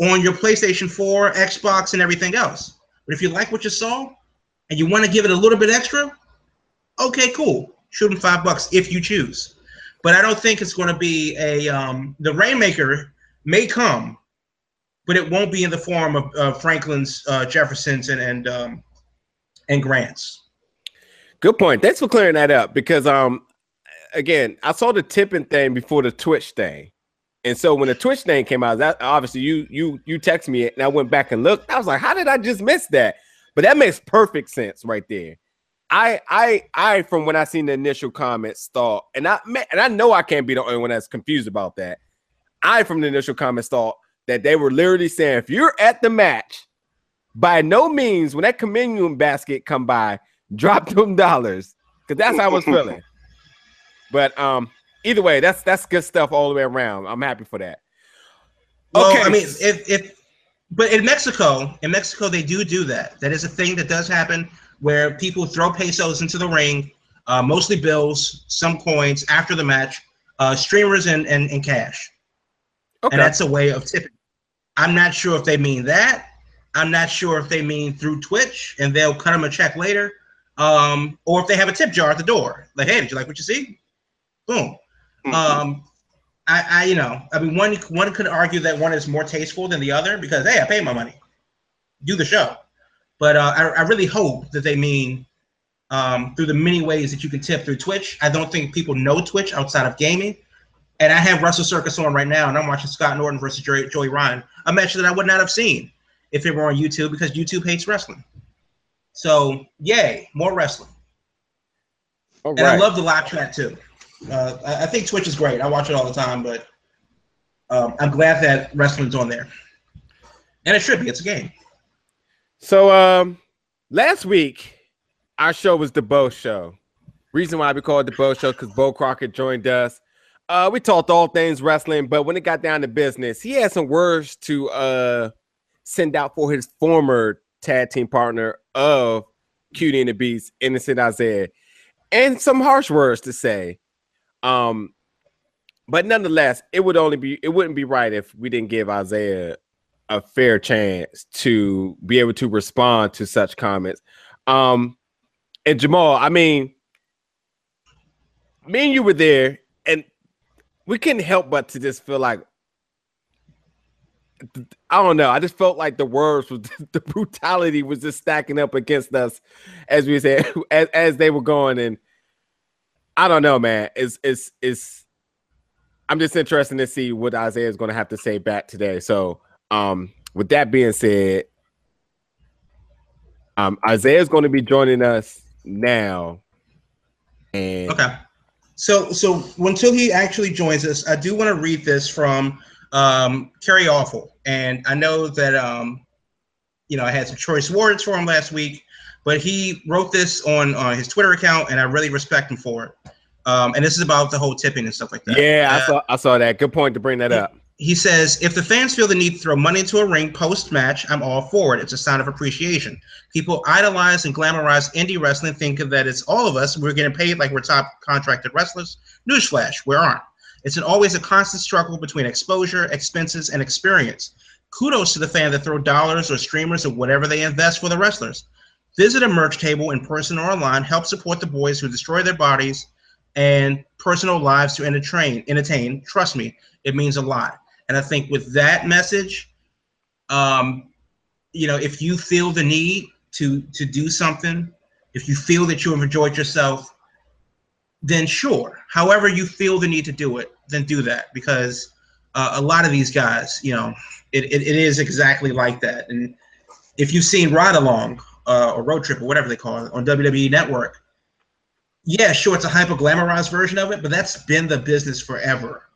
on your PlayStation 4, Xbox, and everything else. But if you like what you saw and you want to give it a little bit extra, okay, cool. Shoot them five bucks if you choose. But I don't think it's going to be a um, the Rainmaker may come, but it won't be in the form of uh, Franklin's, uh, Jefferson's, and and um, and Grants. Good point. Thanks for clearing that up because um again, I saw the tipping thing before the Twitch thing. And so when the Twitch thing came out, that obviously you you you text me and I went back and looked. I was like, how did I just miss that? But that makes perfect sense right there. I I I from when I seen the initial comments thought, and I and I know I can't be the only one that's confused about that. I from the initial comments thought that they were literally saying, if you're at the match, by no means when that communion basket come by, drop them dollars because that's how I was feeling. But um, either way, that's that's good stuff all the way around. I'm happy for that. Well, Okay. I mean, if if but in Mexico, in Mexico, they do do that. That is a thing that does happen where people throw pesos into the ring, uh, mostly bills, some coins after the match, uh, streamers and, and and cash, Okay. and that's a way of tipping. I'm not sure if they mean that. I'm not sure if they mean through Twitch and they'll cut them a check later, um, or if they have a tip jar at the door. Like, hey, did you like what you see? Boom. Um, I, I, you know, I mean, one one could argue that one is more tasteful than the other because hey, I paid my money, do the show. But uh, I, I really hope that they mean um, through the many ways that you can tip through Twitch. I don't think people know Twitch outside of gaming. And I have Wrestle Circus on right now, and I'm watching Scott Norton versus Joey, Joey Ryan, a match that I would not have seen if it were on YouTube because YouTube hates wrestling. So, yay, more wrestling. All And I love the live chat too. Uh, I, I think Twitch is great. I watch it all the time, but um, I'm glad that wrestling's on there. And it should be. It's a game. So um last week our show was the Beau Show. Reason why we call it the Beau Show because Beau Crockett joined us. Uh we talked all things wrestling, but when it got down to business, he had some words to uh send out for his former tag team partner of Cutie and the Beast, Innocent Isaiah, and some harsh words to say. Um, but nonetheless, it would only be it wouldn't be right if we didn't give Isaiah a fair chance to be able to respond to such comments. Um, and Jamal, I mean, me and you were there, we couldn't help but to just feel like I don't know. I just felt like the words was the brutality was just stacking up against us, as we said, as, as they were going. And I don't know, man. It's it's it's. I'm just interested to see what Isaiah is going to have to say back today. So, um, with that being said, um, Isaiah is going to be joining us now, and Okay. So so until he actually joins us, I do want to read this from um Kerry Awful. And I know that um you know I had some choice words for him last week, but he wrote this on on his Twitter account and I really respect him for it. Um and this is about the whole tipping and stuff like that. yeah, I Uh, saw I saw that. Good point to bring that up. He says, if the fans feel the need to throw money into a ring post match, I'm all for it. It's a sign of appreciation. People idolize and glamorize indie wrestling, thinking that it's all of us. We're getting paid like we're top contracted wrestlers. Newsflash, we aren't. It's an, always a constant struggle between exposure, expenses, and experience. Kudos to the fan that throw dollars or streamers or whatever they invest for the wrestlers. Visit a merch table in person or online. Help support the boys who destroy their bodies and personal lives to entertain. Entertain. Trust me, it means a lot. And I think with that message, um, you know, if you feel the need to to do something, if you feel that you have enjoyed yourself, then sure. However you feel the need to do it, then do that because uh, a lot of these guys, you know, it, it, it is exactly like that. And if you've seen Ride Along uh, or Road Trip or whatever they call it on WWE Network, yeah, sure, it's a hyper glamorized version of it, but that's been the business forever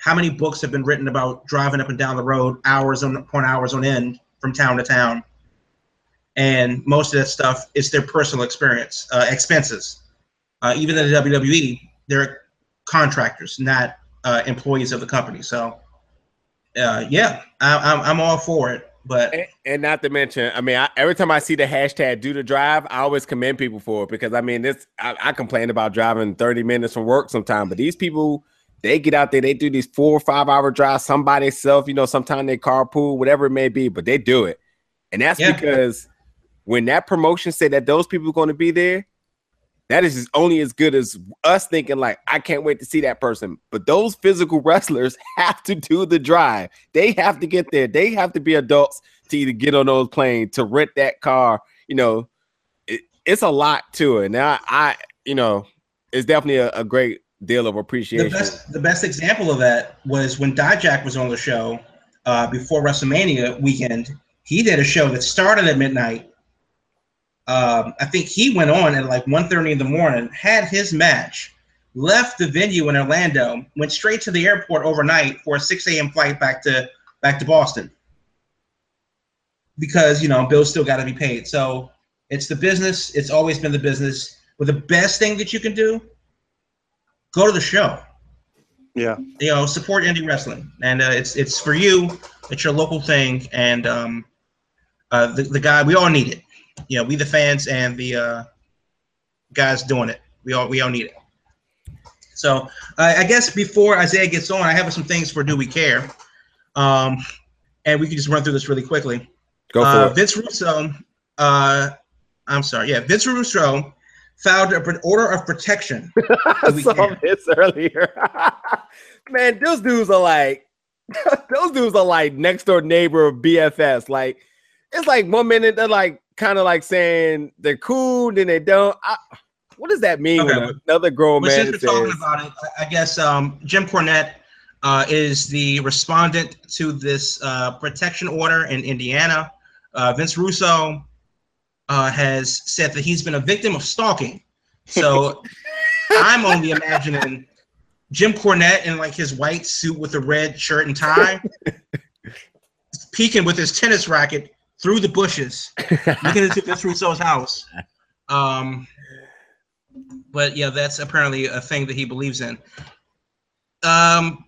how many books have been written about driving up and down the road hours on upon hours on end from town to town? And most of that stuff is their personal experience uh, expenses. Uh, even in the wwe they're contractors not uh, employees of the company. So uh, yeah I, I'm, I'm all for it but And, and not to mention, I mean, I, every time I see the hashtag "do the drive," I always commend people for it because I mean, this I, I complain about driving thirty minutes from work sometimes, but these people they get out there, they do these four or five hour drives, somebody self, you know, sometimes they carpool, whatever it may be, but they do it, and that's Yeah. because when that promotion said that those people are going to be there, that is only as good as us thinking like I can't wait to see that person. But those physical wrestlers have to do the drive. They have to get there. They have to be adults to either get on those planes to rent that car. You know, it, it's a lot to it. Now I, you know, it's definitely a, a great deal of the appreciation. best the best example of that was when Dijak was on the show uh, before WrestleMania weekend. He did a show that started at midnight. Um, I think he went on at like 1.30 in the morning, had his match, left the venue in Orlando, went straight to the airport overnight for a 6 a.m. flight back to back to Boston. Because you know, bills still got to be paid. So it's the business. It's always been the business. But the best thing that you can do, go to the show. Yeah. you know support indie wrestling. And uh, it's it's for you. It's your local thing. And um uh the, the guy we all need it. You know we the fans and the uh guys doing it. We all we all need it. So uh, i guess before isaiah gets on i have some things for do we care? Um and we can just run through this really quickly. Go for uh, it. Vince Russo, uh, I'm sorry, yeah, Vince Russo filed an order of protection. I we saw care. this earlier. Man, those dudes are like, those dudes are like next door neighbor of BFS. Like, it's like one minute they're like kind of like saying they're cool, then they don't. I, what does that mean Okay, when another grown But man since we're talking about it, I, I guess um, Jim Cornette uh, is the respondent to this uh, protection order in Indiana. Uh, Vince Russo uh, has said that he's been a victim of stalking. So I'm only imagining Jim Cornette in like his white suit with a red shirt and tie, peeking with his tennis racket through the bushes, looking into Vince Russo's house. Um, but yeah, that's apparently a thing that he believes in. Um,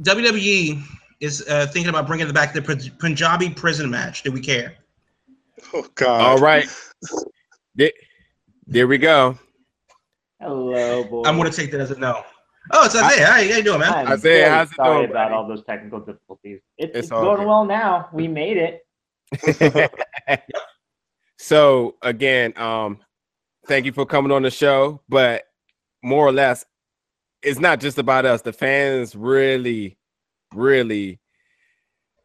WWE is uh, thinking about bringing back the Punjabi prison match. Do we care? Oh God. All right, there, there we go. Hello, boys. I'm going to take that as a no. Oh, it's Isaiah. How you, how you doing, man? I'm Isaiah, very how's it sorry going, about buddy? all those technical difficulties. It's, It's it's, going good. well now. We made it. so again, um, thank you for coming on the show. But more or less, it's not just about us. The fans really, really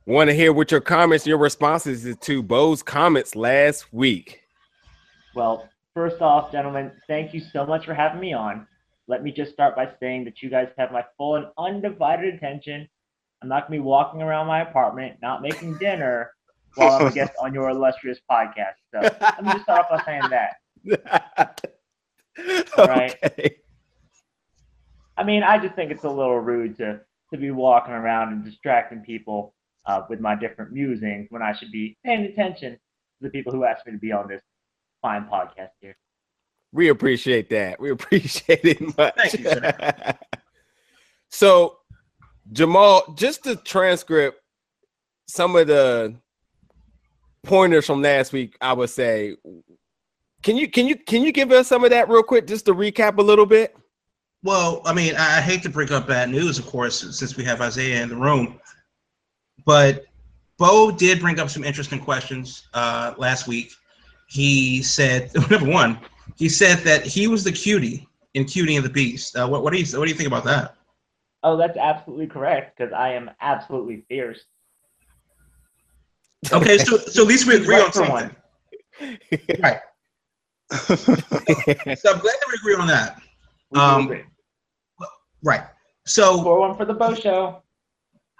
want to hear what your comments, your responses is to Beau's comments last week. Well, first off, gentlemen, thank you so much for having me on. Let me just start by saying that you guys have my full and undivided attention. I'm not going to be walking around my apartment, not making dinner while I'm a guest on your illustrious podcast. So let me just start off by saying that. Right. okay. I mean, I just think it's a little rude to to be walking around and distracting people uh, with my different musings when I should be paying attention to the people who asked me to be on this fine podcast here. We appreciate that. We appreciate it much. Thank you, sir. so, Jamal, just to transcript, some of the pointers from last week, I would say. Can you can you can you give us some of that real quick, just to recap a little bit? Well, I mean, I, I hate to bring up bad news, of course, since we have Isaiah in the room, but Beau did bring up some interesting questions uh, last week. He said, number one, he said that he was the cutie in Cutie and the Beast. Uh, what, what do you what do you think about that? Oh, that's absolutely correct because I am absolutely fierce. Okay, so so at least we agree on something. Right. So I'm glad that we agree on that. Um, agree. Right. So Pour one for the Beau Show.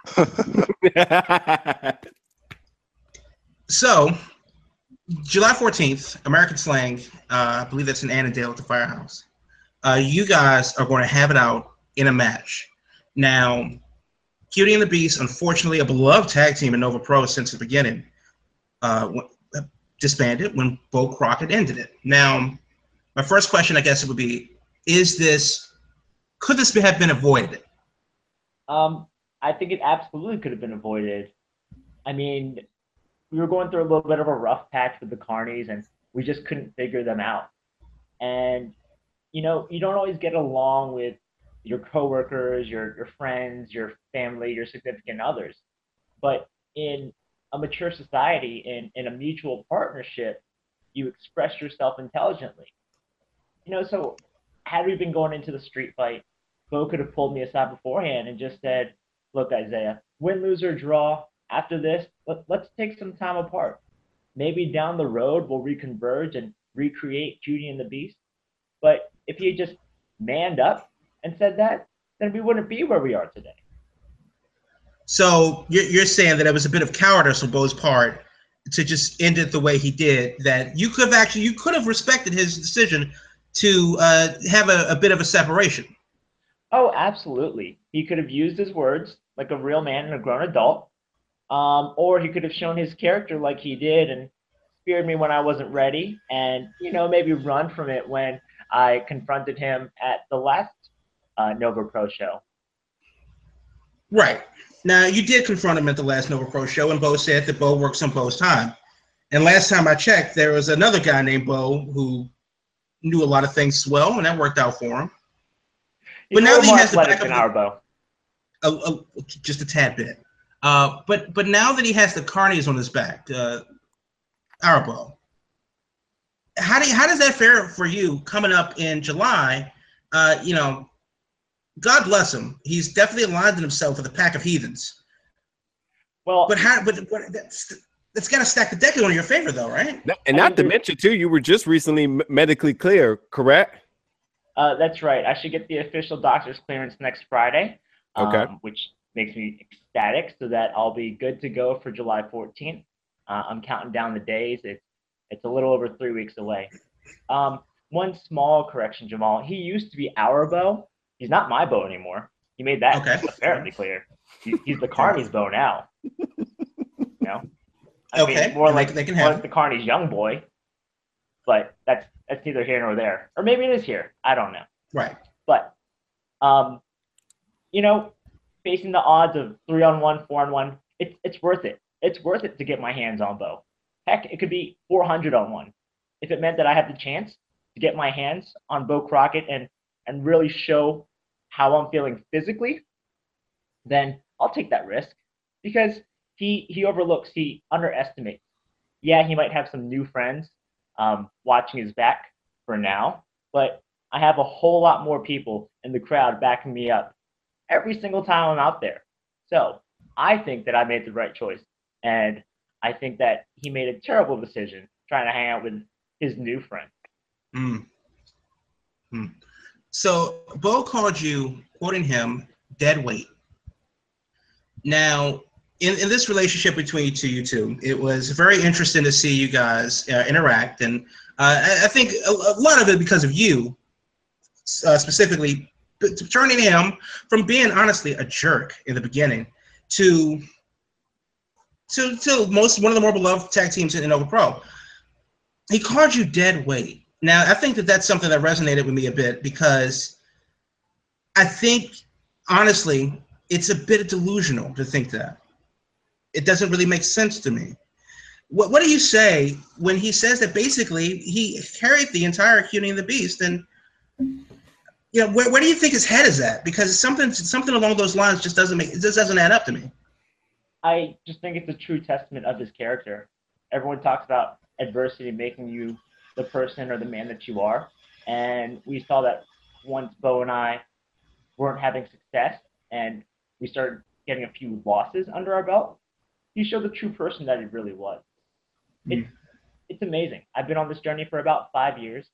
So, July 14th, American Slang, uh, I believe that's in Annandale at the Firehouse. Uh, you guys are going to have it out in a match. Now, Cutie and the Beast, unfortunately, a beloved tag team in Nova Pro since the beginning, uh, disbanded when Beau Crockett ended it. Now, my first question, I guess, it would be: Is this could this have been avoided? Um, I think it absolutely could have been avoided. I mean, we were going through a little bit of a rough patch with the Carnies, and we just couldn't figure them out. And you know, you don't always get along with your coworkers, your your friends, your family, your significant others. But in a mature society, in in a mutual partnership, you express yourself intelligently. You know, so had we been going into the street fight, Beau could have pulled me aside beforehand and just said, "Look, Isaiah, win, lose or draw. After this, let, let's take some time apart. Maybe down the road we'll reconverge and recreate Cutie and the Beast." But if he had just manned up and said that, then we wouldn't be where we are today. So you're, you're saying that it was a bit of cowardice on Beau's part to just end it the way he did. That you could have actually you could have respected his decision to uh, have a, a bit of a separation. Oh, absolutely. He could have used his words like a real man and a grown adult, um, or he could have shown his character like he did and speared me when I wasn't ready, and you know maybe run from it when I confronted him at the last uh, Nova Pro show. Right. Now you did confront him at the last Nova Pro show, and Beau said that Beau works on Beau's time. And last time I checked, there was another guy named Bo who knew a lot of things well, and that worked out for him. He's But now that he has the athletic backup than of- our bow. a, a, just a tad bit. Uh, but but now that he has the carnies on his back, uh, Arabo, how do you, how does that fare for you coming up in July? Uh, you know, God bless him. He's definitely aligned himself with a pack of heathens. Well, But how? But, but that's that's got to stack the deck in your favor, though, right? And not to mention, too, you were just recently medically clear, correct? Uh, that's right. I should get the official doctor's clearance next Friday. Okay. Um, which makes me ecstatic, so that I'll be good to go for July 14th. Uh, I'm counting down the days. It's it's a little over three weeks away. Um, one small correction, Jamal. He used to be our bow. He's not my bow anymore. He made that Okay. apparently clear. He, he's the Carney's bow now. You know. I Okay, Mean, more and they- like they can have like the Carney's young boy. But that's that's neither here nor there. Or maybe it is here. I don't know. Right. But, um, you know, facing the odds of three on one, four on one, it's it's worth it. It's worth it to get my hands on Beau. Heck, it could be 400 on one. If it meant that I had the chance to get my hands on Beau Crockett and and really show how I'm feeling physically, then I'll take that risk because he he overlooks, he underestimates. Yeah, he might have some new friends um, watching his back for now, but I have a whole lot more people in the crowd backing me up every single time I'm out there. So I think that I made the right choice. And I think that he made a terrible decision trying to hang out with his new friend. Mm. Hmm. So Beau called you, quoting him, dead weight. Now, in, in this relationship between you two, you two, it was very interesting to see you guys uh, interact, and uh, I, I think a, a lot of it because of you, uh, specifically turning him from being honestly a jerk in the beginning to to to most one of the more beloved tag teams in Nova Pro. He called you dead weight. Now, I think that that's something that resonated with me a bit because I think, honestly, it's a bit delusional to think that. It doesn't really make sense to me. What, what do you say when he says that basically he carried the entire Cutie and the Beast? And, you know, where, where do you think his head is at? Because something something along those lines just doesn't make it just doesn't add up to me. I just think it's a true testament of his character. Everyone talks about adversity making you the person or the man that you are. And we saw that once Beau and I weren't having success and we started getting a few losses under our belt, he showed the true person that he really was. Hmm. It's, it's amazing. I've been on this journey for about five years,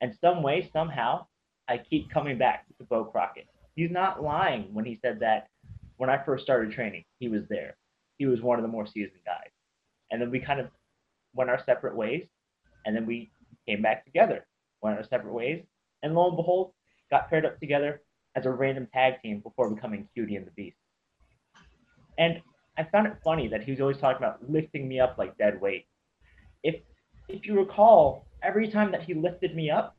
and some way, somehow, I keep coming back to Beau Crockett. He's not lying when he said that when I first started training, he was there. He was one of the more seasoned guys. And then we kind of went our separate ways, and then we came back together, went our separate ways, and lo and behold, got paired up together as a random tag team before becoming Cutie and the Beast. And I found it funny that he was always talking about lifting me up like dead weight. If if you recall, every time that he lifted me up,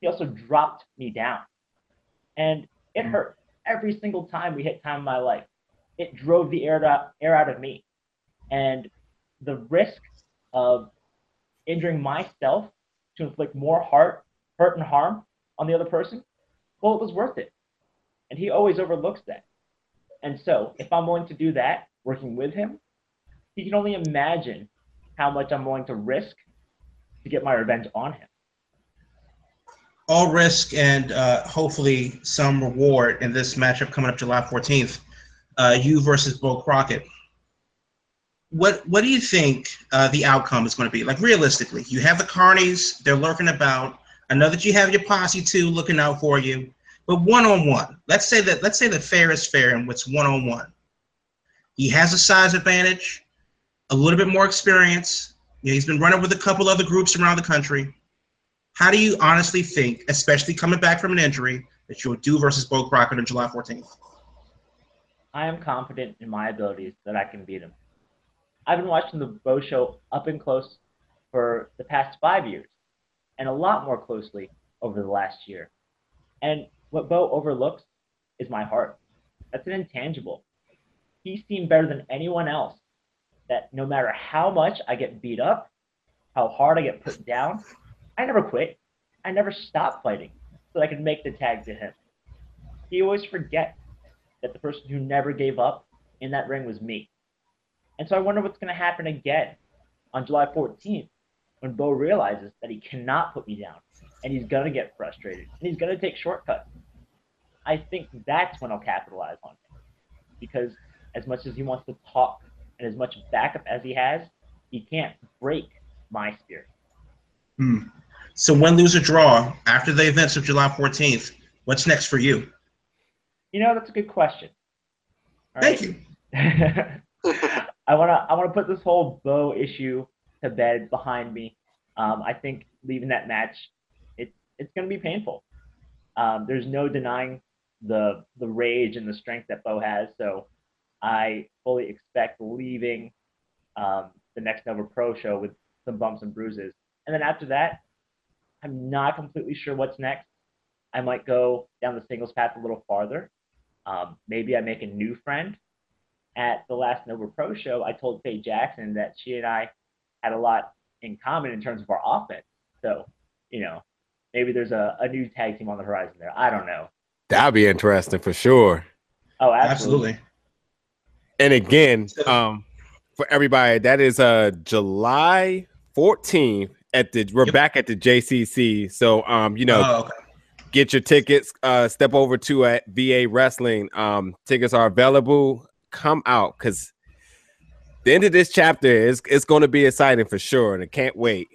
he also dropped me down. And it mm. hurt every single time we hit time of my life. It drove the air out, air out of me. And the risk of injuring myself to inflict more heart, hurt and harm on the other person, well, it was worth it. And he always overlooks that. And so, if I'm willing to do that, working with him, he can only imagine how much I'm willing to risk to get my revenge on him. all risk and uh, hopefully some reward in this matchup coming up July 14th. Uh, you versus Beau Crockett. What what do you think uh, the outcome is going to be? Like realistically, you have the carnies; they're lurking about. I know that you have your posse too, looking out for you. But one on one, let's say that let's say that fair is fair and what's one on one. He has a size advantage, a little bit more experience. You know, he's been running with a couple other groups around the country. How do you honestly think, especially coming back from an injury, that you'll do versus Beau Crockett on July 14th? I am confident in my abilities that I can beat him. I've been watching the Beau Show up and close for the past five years, and a lot more closely over the last year. And what Beau overlooks is my heart. That's an intangible. He's seen better than anyone else that no matter how much I get beat up, how hard I get put down, I never quit. I never stopped fighting so I could make the tag to him. He always forgets that the person who never gave up in that ring was me. And so I wonder what's going to happen again on July 14th when Beau realizes that he cannot put me down and he's going to get frustrated and he's going to take shortcuts. I think that's when I'll capitalize on him because as much as he wants to talk and as much backup as he has, he can't break my spirit. Hmm. So win, lose, or draw after the events of July 14th, what's next for you? You know, that's a good question. All Thank right? you. I wanna I wanna put this whole Beau issue to bed behind me. Um, I think leaving that match, it it's gonna be painful. Um, there's no denying the the rage and the strength that Beau has. So I fully expect leaving um, the next Nova Pro show with some bumps and bruises. And then after that, I'm not completely sure what's next. I might go down the singles path a little farther. Um, maybe I make a new friend. At the last Nova Pro show, I told Faye Jackson that she and I had a lot in common in terms of our offense. So, you know, maybe there's a, a new tag team on the horizon there. I don't know. That'd be interesting for sure. Oh, absolutely. Absolutely. And again, um, for everybody, that is uh July 14th at the we're Yep. back at the JCC. So um, you know, Oh, okay. get your tickets. Uh, step over to at VA Wrestling. Um, tickets are available. Come out because the end of this chapter is it's going to be exciting for sure, and I can't wait.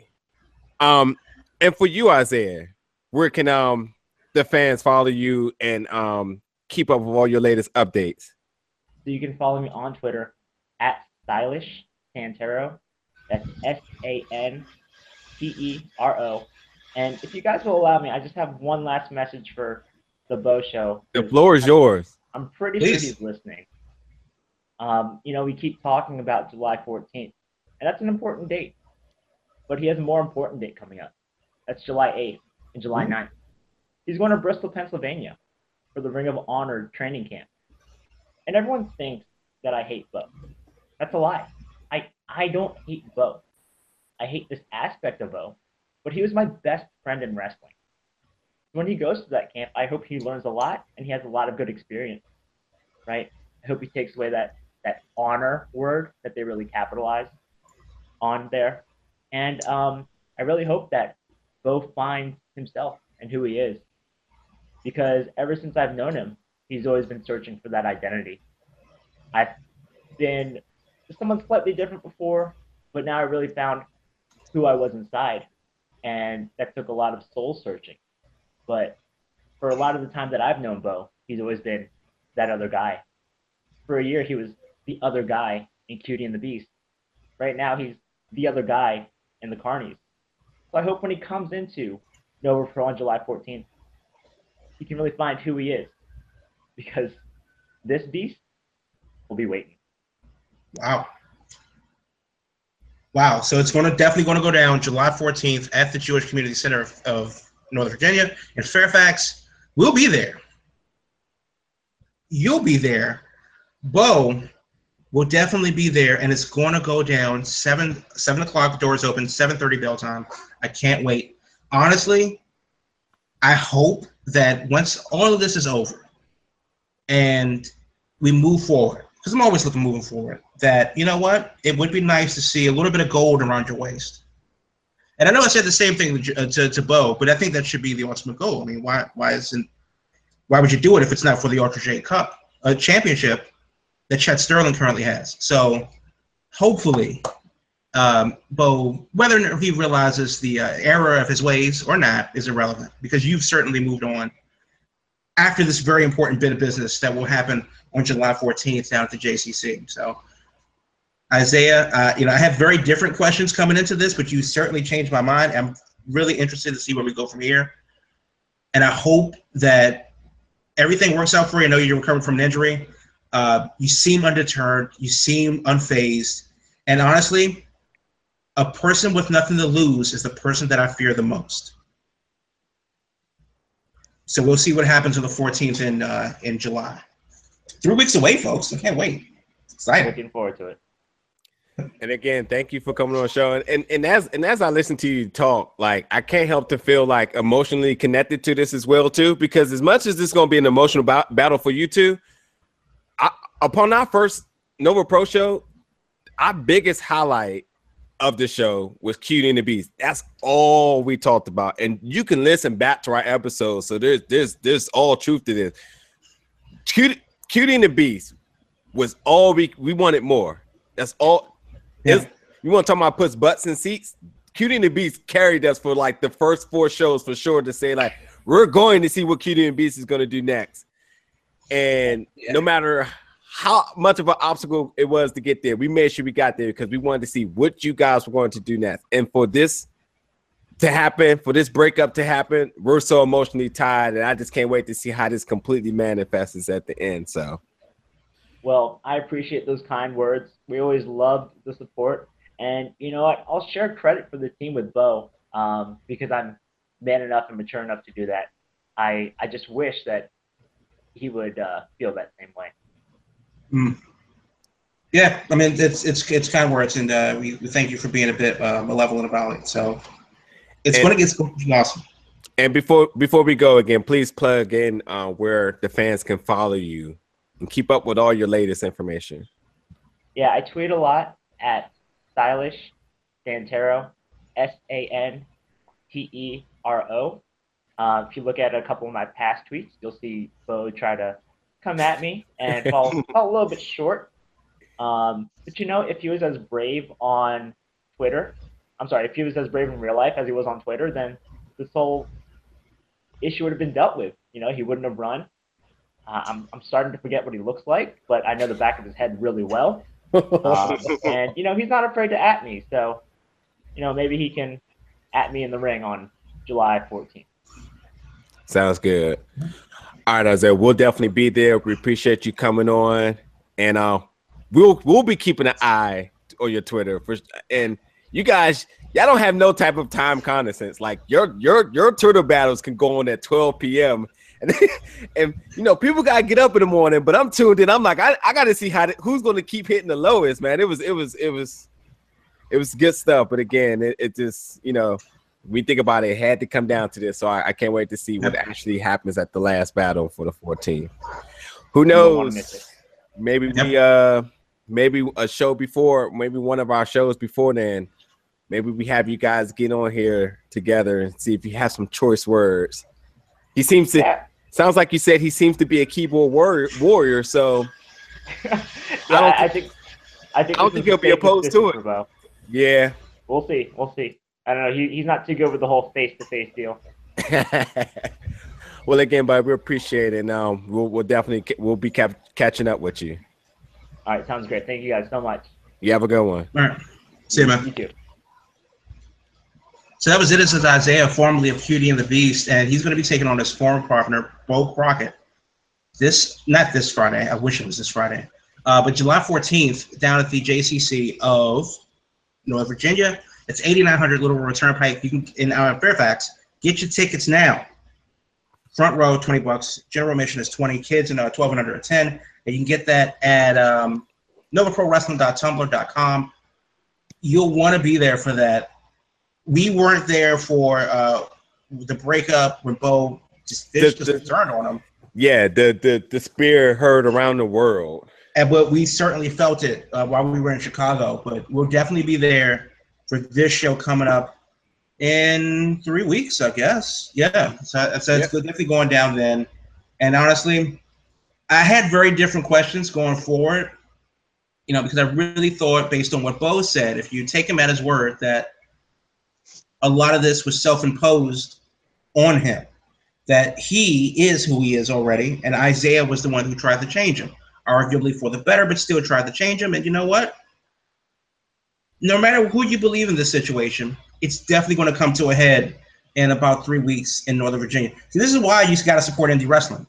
Um, and for you, Isaiah, where can um the fans follow you and um keep up with all your latest updates? So you can follow me on Twitter at stylish Santero. That's S A N T E R O. And if you guys will allow me, I just have one last message for the Beau Show. The floor is yours. I'm pretty Please. sure he's listening. Um, you know, we keep talking about July 14th, and that's an important date. But he has a more important date coming up. That's July 8th and July 9th. He's going to Bristol, Pennsylvania for the Ring of Honor training camp. And everyone thinks that I hate Beau. That's a lie. I, I don't hate Beau. I hate this aspect of Beau, but he was my best friend in wrestling. When he goes to that camp, I hope he learns a lot and he has a lot of good experience, right? I hope he takes away that that honor word that they really capitalize on there, and um, I really hope that Beau finds himself and who he is, because ever since I've known him, he's always been searching for that identity. I've been someone slightly different before, but now I really found who I was inside, and that took a lot of soul searching. But for a lot of the time that I've known Beau, he's always been that other guy. For a year, he was the other guy in Cutie and the Beast. Right now, he's the other guy in the Carnies. So I hope when he comes into Nova Pro on July 14th, he can really find who he is. Because this beast will be waiting. Wow. Wow. So it's going to definitely going to go down July 14th at the Jewish Community Center of, of Northern Virginia in Fairfax. We'll be there. You'll be there. Beau will definitely be there, and it's going to go down seven seven o'clock. Doors open. Seven thirty bell time. I can't wait. Honestly, I hope that once all of this is over, and we move forward, because I'm always looking moving forward. That you know what, it would be nice to see a little bit of gold around your waist. And I know I said the same thing to, uh, to, to Beau, but I think that should be the ultimate goal. I mean, why why isn't why would you do it if it's not for the Ultra J Cup, a championship that Chet Sterling currently has? So hopefully, um, Beau, whether or not he realizes the uh, error of his ways or not is irrelevant because you've certainly moved on after this very important bit of business that will happen on July 14th down at the JCC. So, Isaiah, uh, you know, I have very different questions coming into this, but you certainly changed my mind. I'm really interested to see where we go from here. And I hope that everything works out for you. I know you're recovering from an injury. Uh, you seem undeterred. You seem unfazed. And honestly, a person with nothing to lose is the person that I fear the most. So we'll see what happens on the 14th in uh, in July. Three weeks away, folks. I can't wait. Excited. Looking forward to it. And again, thank you for coming on the show. And, and and as and as I listen to you talk, like I can't help to feel like emotionally connected to this as well too. Because as much as this is going to be an emotional ba- battle for you two, I, upon our first Nova Pro show, our biggest highlight of the show was Cutie and the Beast. That's all we talked about. And you can listen back to our episodes. So there's there's there's all truth to this. Cutie, Cutie and the Beast was all we we wanted more. That's all. It's- you want to talk about puts butts in seats? Cutie and the Beast carried us for like the first four shows for sure to say like we're going to see what Cutie and the Beast is going to do next. And Yeah. no matter how much of an obstacle it was to get there, we made sure we got there because we wanted to see what you guys were going to do next. And for this to happen, for this breakup to happen, we're so emotionally tied, and I just can't wait to see how this completely manifests at the end. So Well, I appreciate those kind words. We always loved the support. And you know what? I'll share credit for the team with Beau um, because I'm man enough and mature enough to do that. I, I just wish that he would uh, feel that same way. Yeah, I mean it's it's it's kind of words, and uh, we, we thank you for being a bit uh, malevolent about it. So it's And- going to get something awesome. And before before we go again, please plug in uh, where the fans can follow you and keep up with all your latest information. Yeah, I tweet a lot at stylish Santero, S A N T E R O. Uh, if you look at a couple of my past tweets, you'll see Beau try to come at me and fall, fall a little bit short. Um, but you know, if he was as brave on Twitter, I'm sorry, if he was as brave in real life as he was on Twitter, then this whole issue would have been dealt with. You know, he wouldn't have run. Uh, I'm, I'm starting to forget what he looks like, but I know the back of his head really well. Um, and you know, he's not afraid to at me. So, you know, maybe he can at me in the ring on July 14th. Sounds good. All right, Isaiah, we'll definitely be there. We appreciate you coming on, and uh, we'll we'll be keeping an eye on your Twitter for and you guys. Y'all don't have no type of time condescends. Like your your your Twitter battles can go on at 12 p.m. And, and you know people gotta get up in the morning, but I'm tuned in. I'm like, I, I gotta see how to, who's gonna keep hitting the lowest, man. It was it was it was it was good stuff. But again, it, it just you know we think about it, it had to come down to this. So I, I can't wait to see what actually happens at the last battle for the 14. Who You don't wanna miss knows? it. Maybe we uh maybe a show before, maybe one of our shows before then. Maybe we have you guys get on here together and see if you have some choice words. He seems to sounds like you said he seems to be a keyboard warrior, warrior so Yeah, don't I, I think I think I don't think he'll be opposed to it. for yeah. We'll see. We'll see. I don't know. He, he's not too good with the whole face to face deal. well, again, but we appreciate it. Now we'll, we'll definitely we'll be cap- catching up with you. All right, sounds great. Thank you guys so much. You have a good one. All right, see you, man. Thank you too. So that was it. This is Isaiah, formerly of Cutie and the Beast, and he's going to be taking on his former partner, Beau Crockett. This, not this Friday. I wish it was this Friday, uh, but July 14th down at the JCC of North Virginia. It's 8900 Little River Turnpike. You can in uh, Fairfax. Get your tickets now. Front row, 20 bucks. General admission is 20. Kids and uh, 12 and under are 10. And you can get that at um, NovaProWrestling.tumblr.com. You'll want to be there for that we weren't there for uh, the breakup when Beau just finished The- the, the- turn on him, Yeah, the the the spear heard around the world. and but we certainly felt it uh, while we were in Chicago. But we'll definitely be there for this show coming up in three weeks, I guess. Yeah, so, so it's definitely going down then. And honestly, I had very different questions going forward. You know, because I really thought, based on what Beau said, if you take him at his word, that a lot of this was self-imposed on him. That he is who he is already, and Isaiah was the one who tried to change him, arguably for the better, but still tried to change him. And you know what? No matter who you believe in this situation, it's definitely going to come to a head in about three weeks in Northern Virginia. See, this is why you got to support indie wrestling,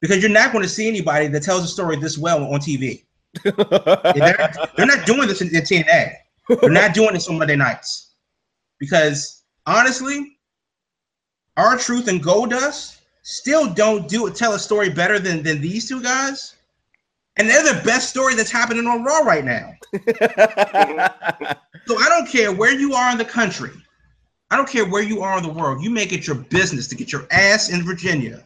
because you're not going to see anybody that tells a story this well on TV. they're, they're not doing this in, in TNA. They're not doing this on Monday nights. Because honestly, R-Truth and Goldust still don't do tell a story better than than these two guys. And they're the best story that's happening on Raw right now. So I don't care where you are in the country. I don't care where you are in the world. You make it your business to get your ass in Virginia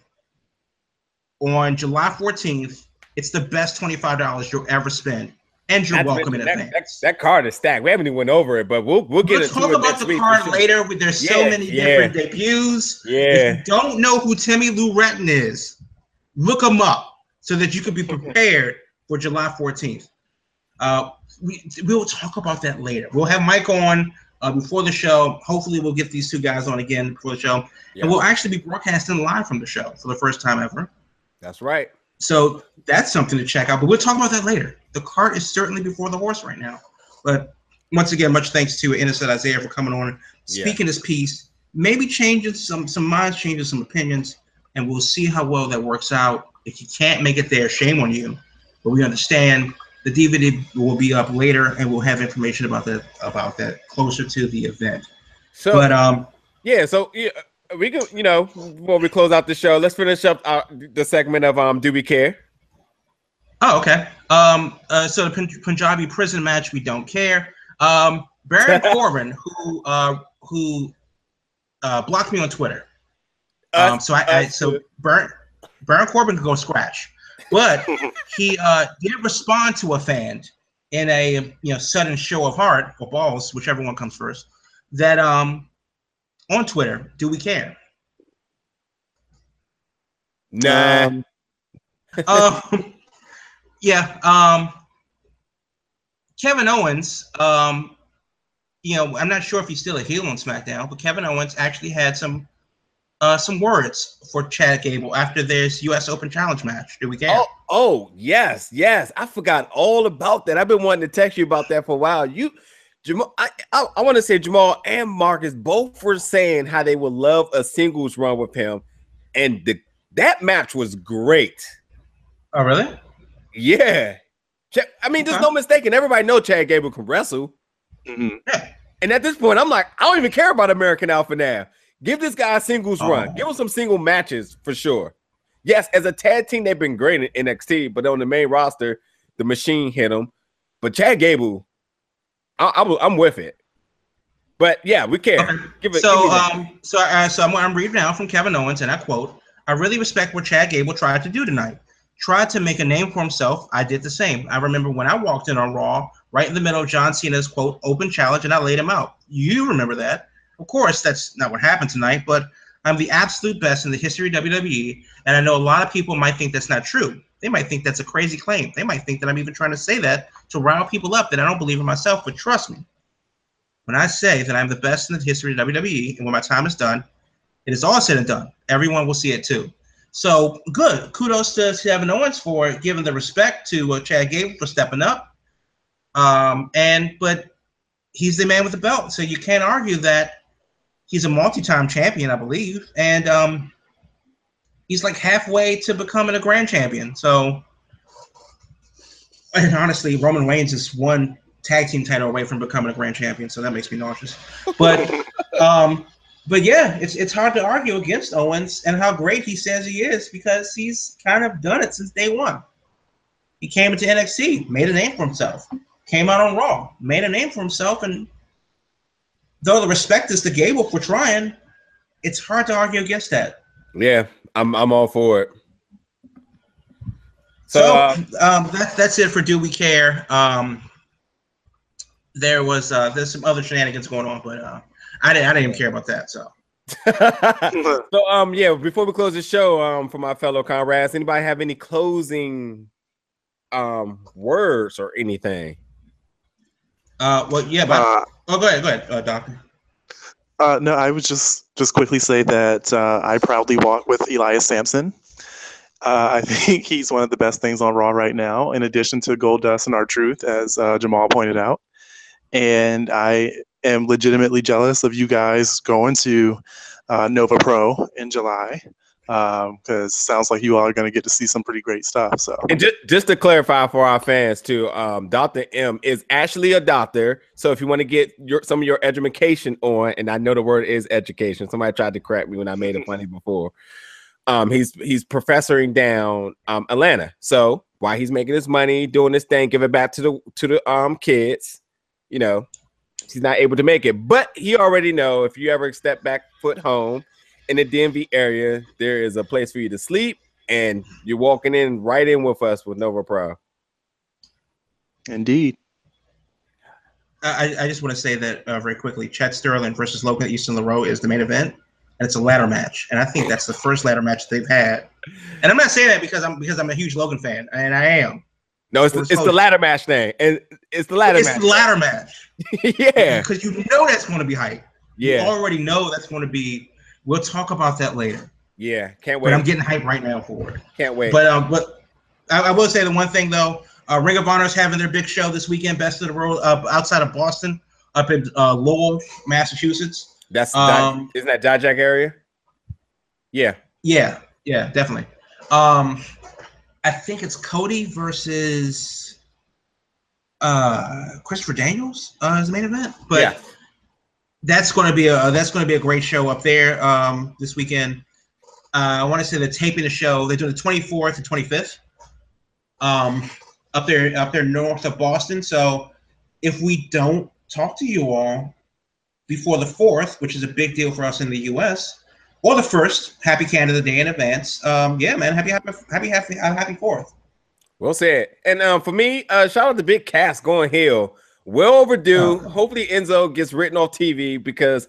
on July 14th. It's the best $25 you'll ever spend. And you're Not welcome in that, advance. that, that card is stacked. We haven't even went over it, but we'll we'll get We'll talk about the week. card sure. later. There's so many yeah. different debuts. Yeah. If you don't know who Timmy Lou Retton is, look him up so that you can be prepared for July 14th. Uh, we we'll talk about that later. We'll have Mike on uh, before the show. Hopefully, we'll get these two guys on again before the show, Yeah. and we'll actually be broadcasting live from the show for the first time ever. That's right. So that's something to check out. But we'll talk about that later. The cart is certainly before the horse right now. But once again, much thanks to Innocent Isaiah for coming on, Yeah. speaking his piece, maybe changing some some minds, changing some opinions, and we'll see how well that works out. If you can't make it there, shame on you. But we understand the DVD will be up later, and we'll have information about that about that closer to the event. So But um, yeah, so yeah, we can you know before we close out the show, let's finish up uh, the segment of um Do We Care? Oh, okay. Um, uh, so the Pun- Punjabi prison match, we don't care. Um, Baron Corbin, who uh, who uh, blocked me on Twitter. Um, so I, I so too. Baron Baron Corbin could go scratch, but he uh, did respond to a fan in a you know sudden show of heart or balls, whichever one comes first. That um on Twitter, do we care? Nah, Um, um, yeah. Um, Kevin Owens. Um, you know, I'm not sure if he's still a heel on SmackDown, but Kevin Owens actually had some uh, some words for Chad Gable after this U.S. Open Challenge match. Do we care? Oh, oh yes, yes. I forgot all about that. I've been wanting to text you about that for a while. You, Jamal, I, I, I want to say Jamal and Marcus both were saying how they would love a singles run with him, and the that match was great. Oh, really? Yeah, I mean, there's Okay. no mistaking. Everybody know Chad Gable can wrestle, mhm. and at this point, I'm like, I don't even care about American Alpha now. Give this guy a singles Oh. run. Give him some single matches for sure. Yes, as a tag team, they've been great in NXT, but on the main roster, the machine hit him. But Chad Gable, I, I, am with it. But yeah, we care. Okay. Give it. So, give um, so, uh, so I'm, I'm reading now from Kevin Owens, and I quote: "I really respect what Chad Gable tried to do tonight. Tried to make a name for himself. I did the same. I remember when I walked in on Raw, right in the middle of John Cena's quote open challenge, and I laid him out. You remember that? Of course, that's not what happened tonight, but I'm the absolute best in the history of WWE, and I know a lot of people might think that's not true. They might think that's a crazy claim. They might think that I'm even trying to say that to rile people up that I don't believe in myself. But trust me, when I say that I'm the best in the history of WWE, and when my time is done, it is all said and done. Everyone will see it too. So good. Kudos to Kevin Owens for giving the respect to uh, Chad Gable for stepping up. Um, and but he's the man with the belt, so you can't argue that he's a multi-time champion, I believe, and um, he's like halfway to becoming a grand champion. So, and honestly, Roman Reigns is one tag team title away from becoming a grand champion, so that makes me nauseous. But um, but yeah, it's it's hard to argue against Owens and how great he says he is because he's kind of done it since day one. He came into NXT, made a name for himself, came out on Raw, made a name for himself, and though the respect is to Gable for trying, it's hard to argue against that. yeah, I'm I'm all for it. So, So, uh, um, that's that's it for Do We Care? Um, there was uh, there's some other shenanigans going on, but uh, I didn't I didn't even care about that. So so um yeah, before we close the show, um for my fellow comrades, anybody have any closing um words or anything? Uh, well yeah, but Uh, oh go ahead, go ahead, uh, Doctor. Uh, no, I would just just quickly say that uh, I proudly walk with Elias Samson. Uh, I think he's one of the best things on Raw right now, in addition to Goldust and R-Truth, as uh, Jamal pointed out. And I am legitimately jealous of you guys going to uh, Nova Pro in July because sounds like you all are going to get to see some pretty great stuff. So And just just to clarify for our fans too, um, Dr. M is actually a doctor. So if you want to get your some of your education on, and I know the word is education. Somebody tried to correct me when I made it funny before. Um, he's he's professoring down um Atlanta. So while he's making his money, doing this thing, give it back to the to the um kids, you know, he's not able to make it. But he already know if you ever step back foot home in the DMV area, there is a place for you to sleep and you're walking in right in with us with Nova Pro. indeed, I, I just want to say that uh, very quickly. Chet Sterling versus Logan Easton Laroux is the main event, and it's a ladder match. And I think that's the first ladder match they've had. And I'm not saying that because I'm because I'm a huge Logan fan, and I am. No, it's Or it's the ladder match thing, and it's the ladder It's match. the ladder match yeah, because you know that's going to be hype. You yeah, already know that's going to be. We'll talk about that later. yeah. Can't wait. But I'm getting hype right now for it. Can't wait. But um, but I, I will say the one thing though, uh, Ring of Honor is having their big show this weekend, Best of the World, up outside of Boston, up in uh, Lowell, Massachusetts. That's um, isn't that Jack area? Yeah. Yeah, yeah, definitely. Um, I think it's Cody versus uh Christopher Daniels uh, is the main event, but yeah. That's going to be a that's going to be a great show up there um this weekend. Uh, I want to say they're taping the show. They're doing the 24th and 25th. Um, up there up there north of Boston. So if we don't talk to you all before the fourth, which is a big deal for us in the U.S. or the first, happy Canada Day in advance. Um, yeah, man, happy happy happy happy happy fourth. Well said. And um, for me, uh, shout out to Big Cass going heel. Well overdue. Oh. Hopefully Enzo gets written off TV because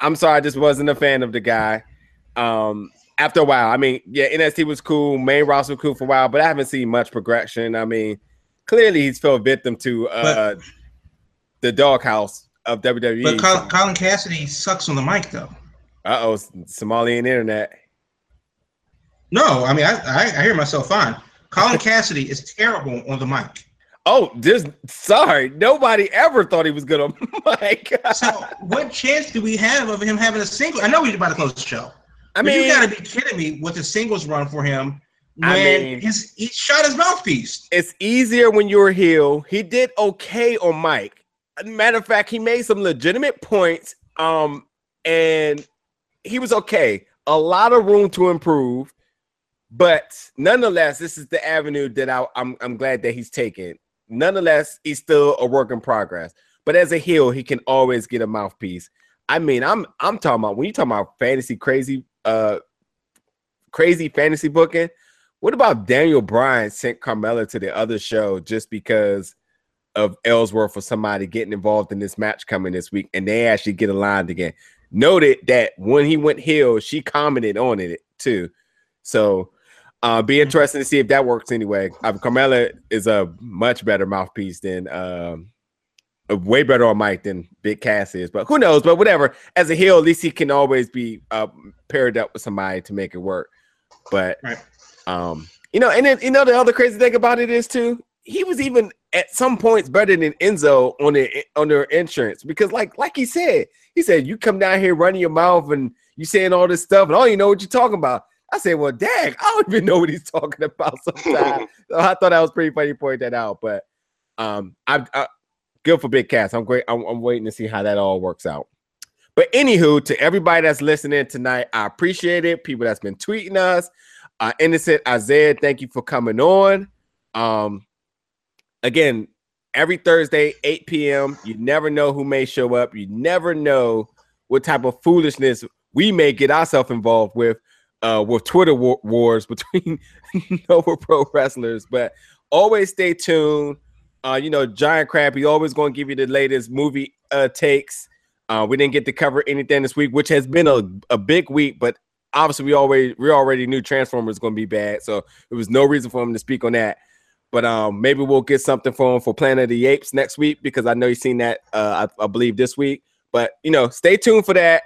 I'm sorry, I just wasn't a fan of the guy. Um, after a while, I mean, yeah, NXT was cool, main roster was cool for a while, but I haven't seen much progression. I mean, clearly he's fell victim to uh, the doghouse of WWE. But Col- Colin Cassady sucks on the mic though. uh oh, Somalian internet. No, I mean I, I, I hear myself fine. Colin Cassady is terrible on the mic. Oh, just sorry. Nobody ever thought he was good on mic. So what chance do we have of him having a single? I know he's about to close the show. I mean, you gotta be kidding me with the singles run for him when I mean- his he shot his mouthpiece. it's easier when you're a heel. He did okay on mic. Matter of fact, he made some legitimate points. Um, and he was okay. A lot of room to improve, but nonetheless, this is the avenue that I, I'm I'm glad that he's taken. Nonetheless, he's still a work in progress. But as a heel, he can always get a mouthpiece. I mean, I'm I'm talking about when you talking about fantasy crazy, uh, crazy fantasy booking. What about Daniel Bryan sent Carmella to the other show just because of Ellsworth or somebody getting involved in this match coming this week, and they actually get aligned again? Noted that when he went heel, she commented on it too. So, uh, be interesting to see if that works anyway. Uh, Carmella is a much better mouthpiece than, um, way better on mic than Big Cass is, but who knows? But whatever. As a heel, at least he can always be uh, paired up with somebody to make it work. But Right. um, you know, and then you know the other crazy thing about it is too, he was even at some points better than Enzo on the on their insurance because, like, like he said, he said you come down here running your mouth and you saying all this stuff and all you know what you're talking about. I said, well, dang, I don't even know what he's talking about sometimes. so I thought that was pretty funny to point that out. But um, I, I good for Big Cass. I'm great. I'm, I'm waiting to see how that all works out. But anywho, to everybody that's listening tonight, I appreciate it. People that's been tweeting us, uh, innocent Isaiah, thank you for coming on. Um, again, every Thursday, 8 p.m. You never know who may show up. You never know what type of foolishness we may get ourselves involved with uh, with Twitter war- wars between Nova Pro wrestlers. But always stay tuned. Uh, you know, Giant Crab, he always going to give you the latest movie uh, takes. Uh, we didn't get to cover anything this week, which has been a, a big week, but obviously we already we already knew Transformers was going to be bad, so there was no reason for him to speak on that. But um, maybe we'll get something for him for Planet of the Apes next week because I know you've seen that uh, I, I believe this week. But you know, stay tuned for that.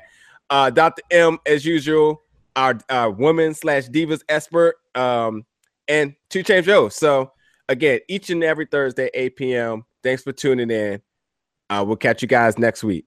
Uh, Dr. M, as usual, our, woman slash divas expert, um, and Two Chain Joe. So again, each and every Thursday, 8 p.m. Thanks for tuning in. Uh, we'll catch you guys next week.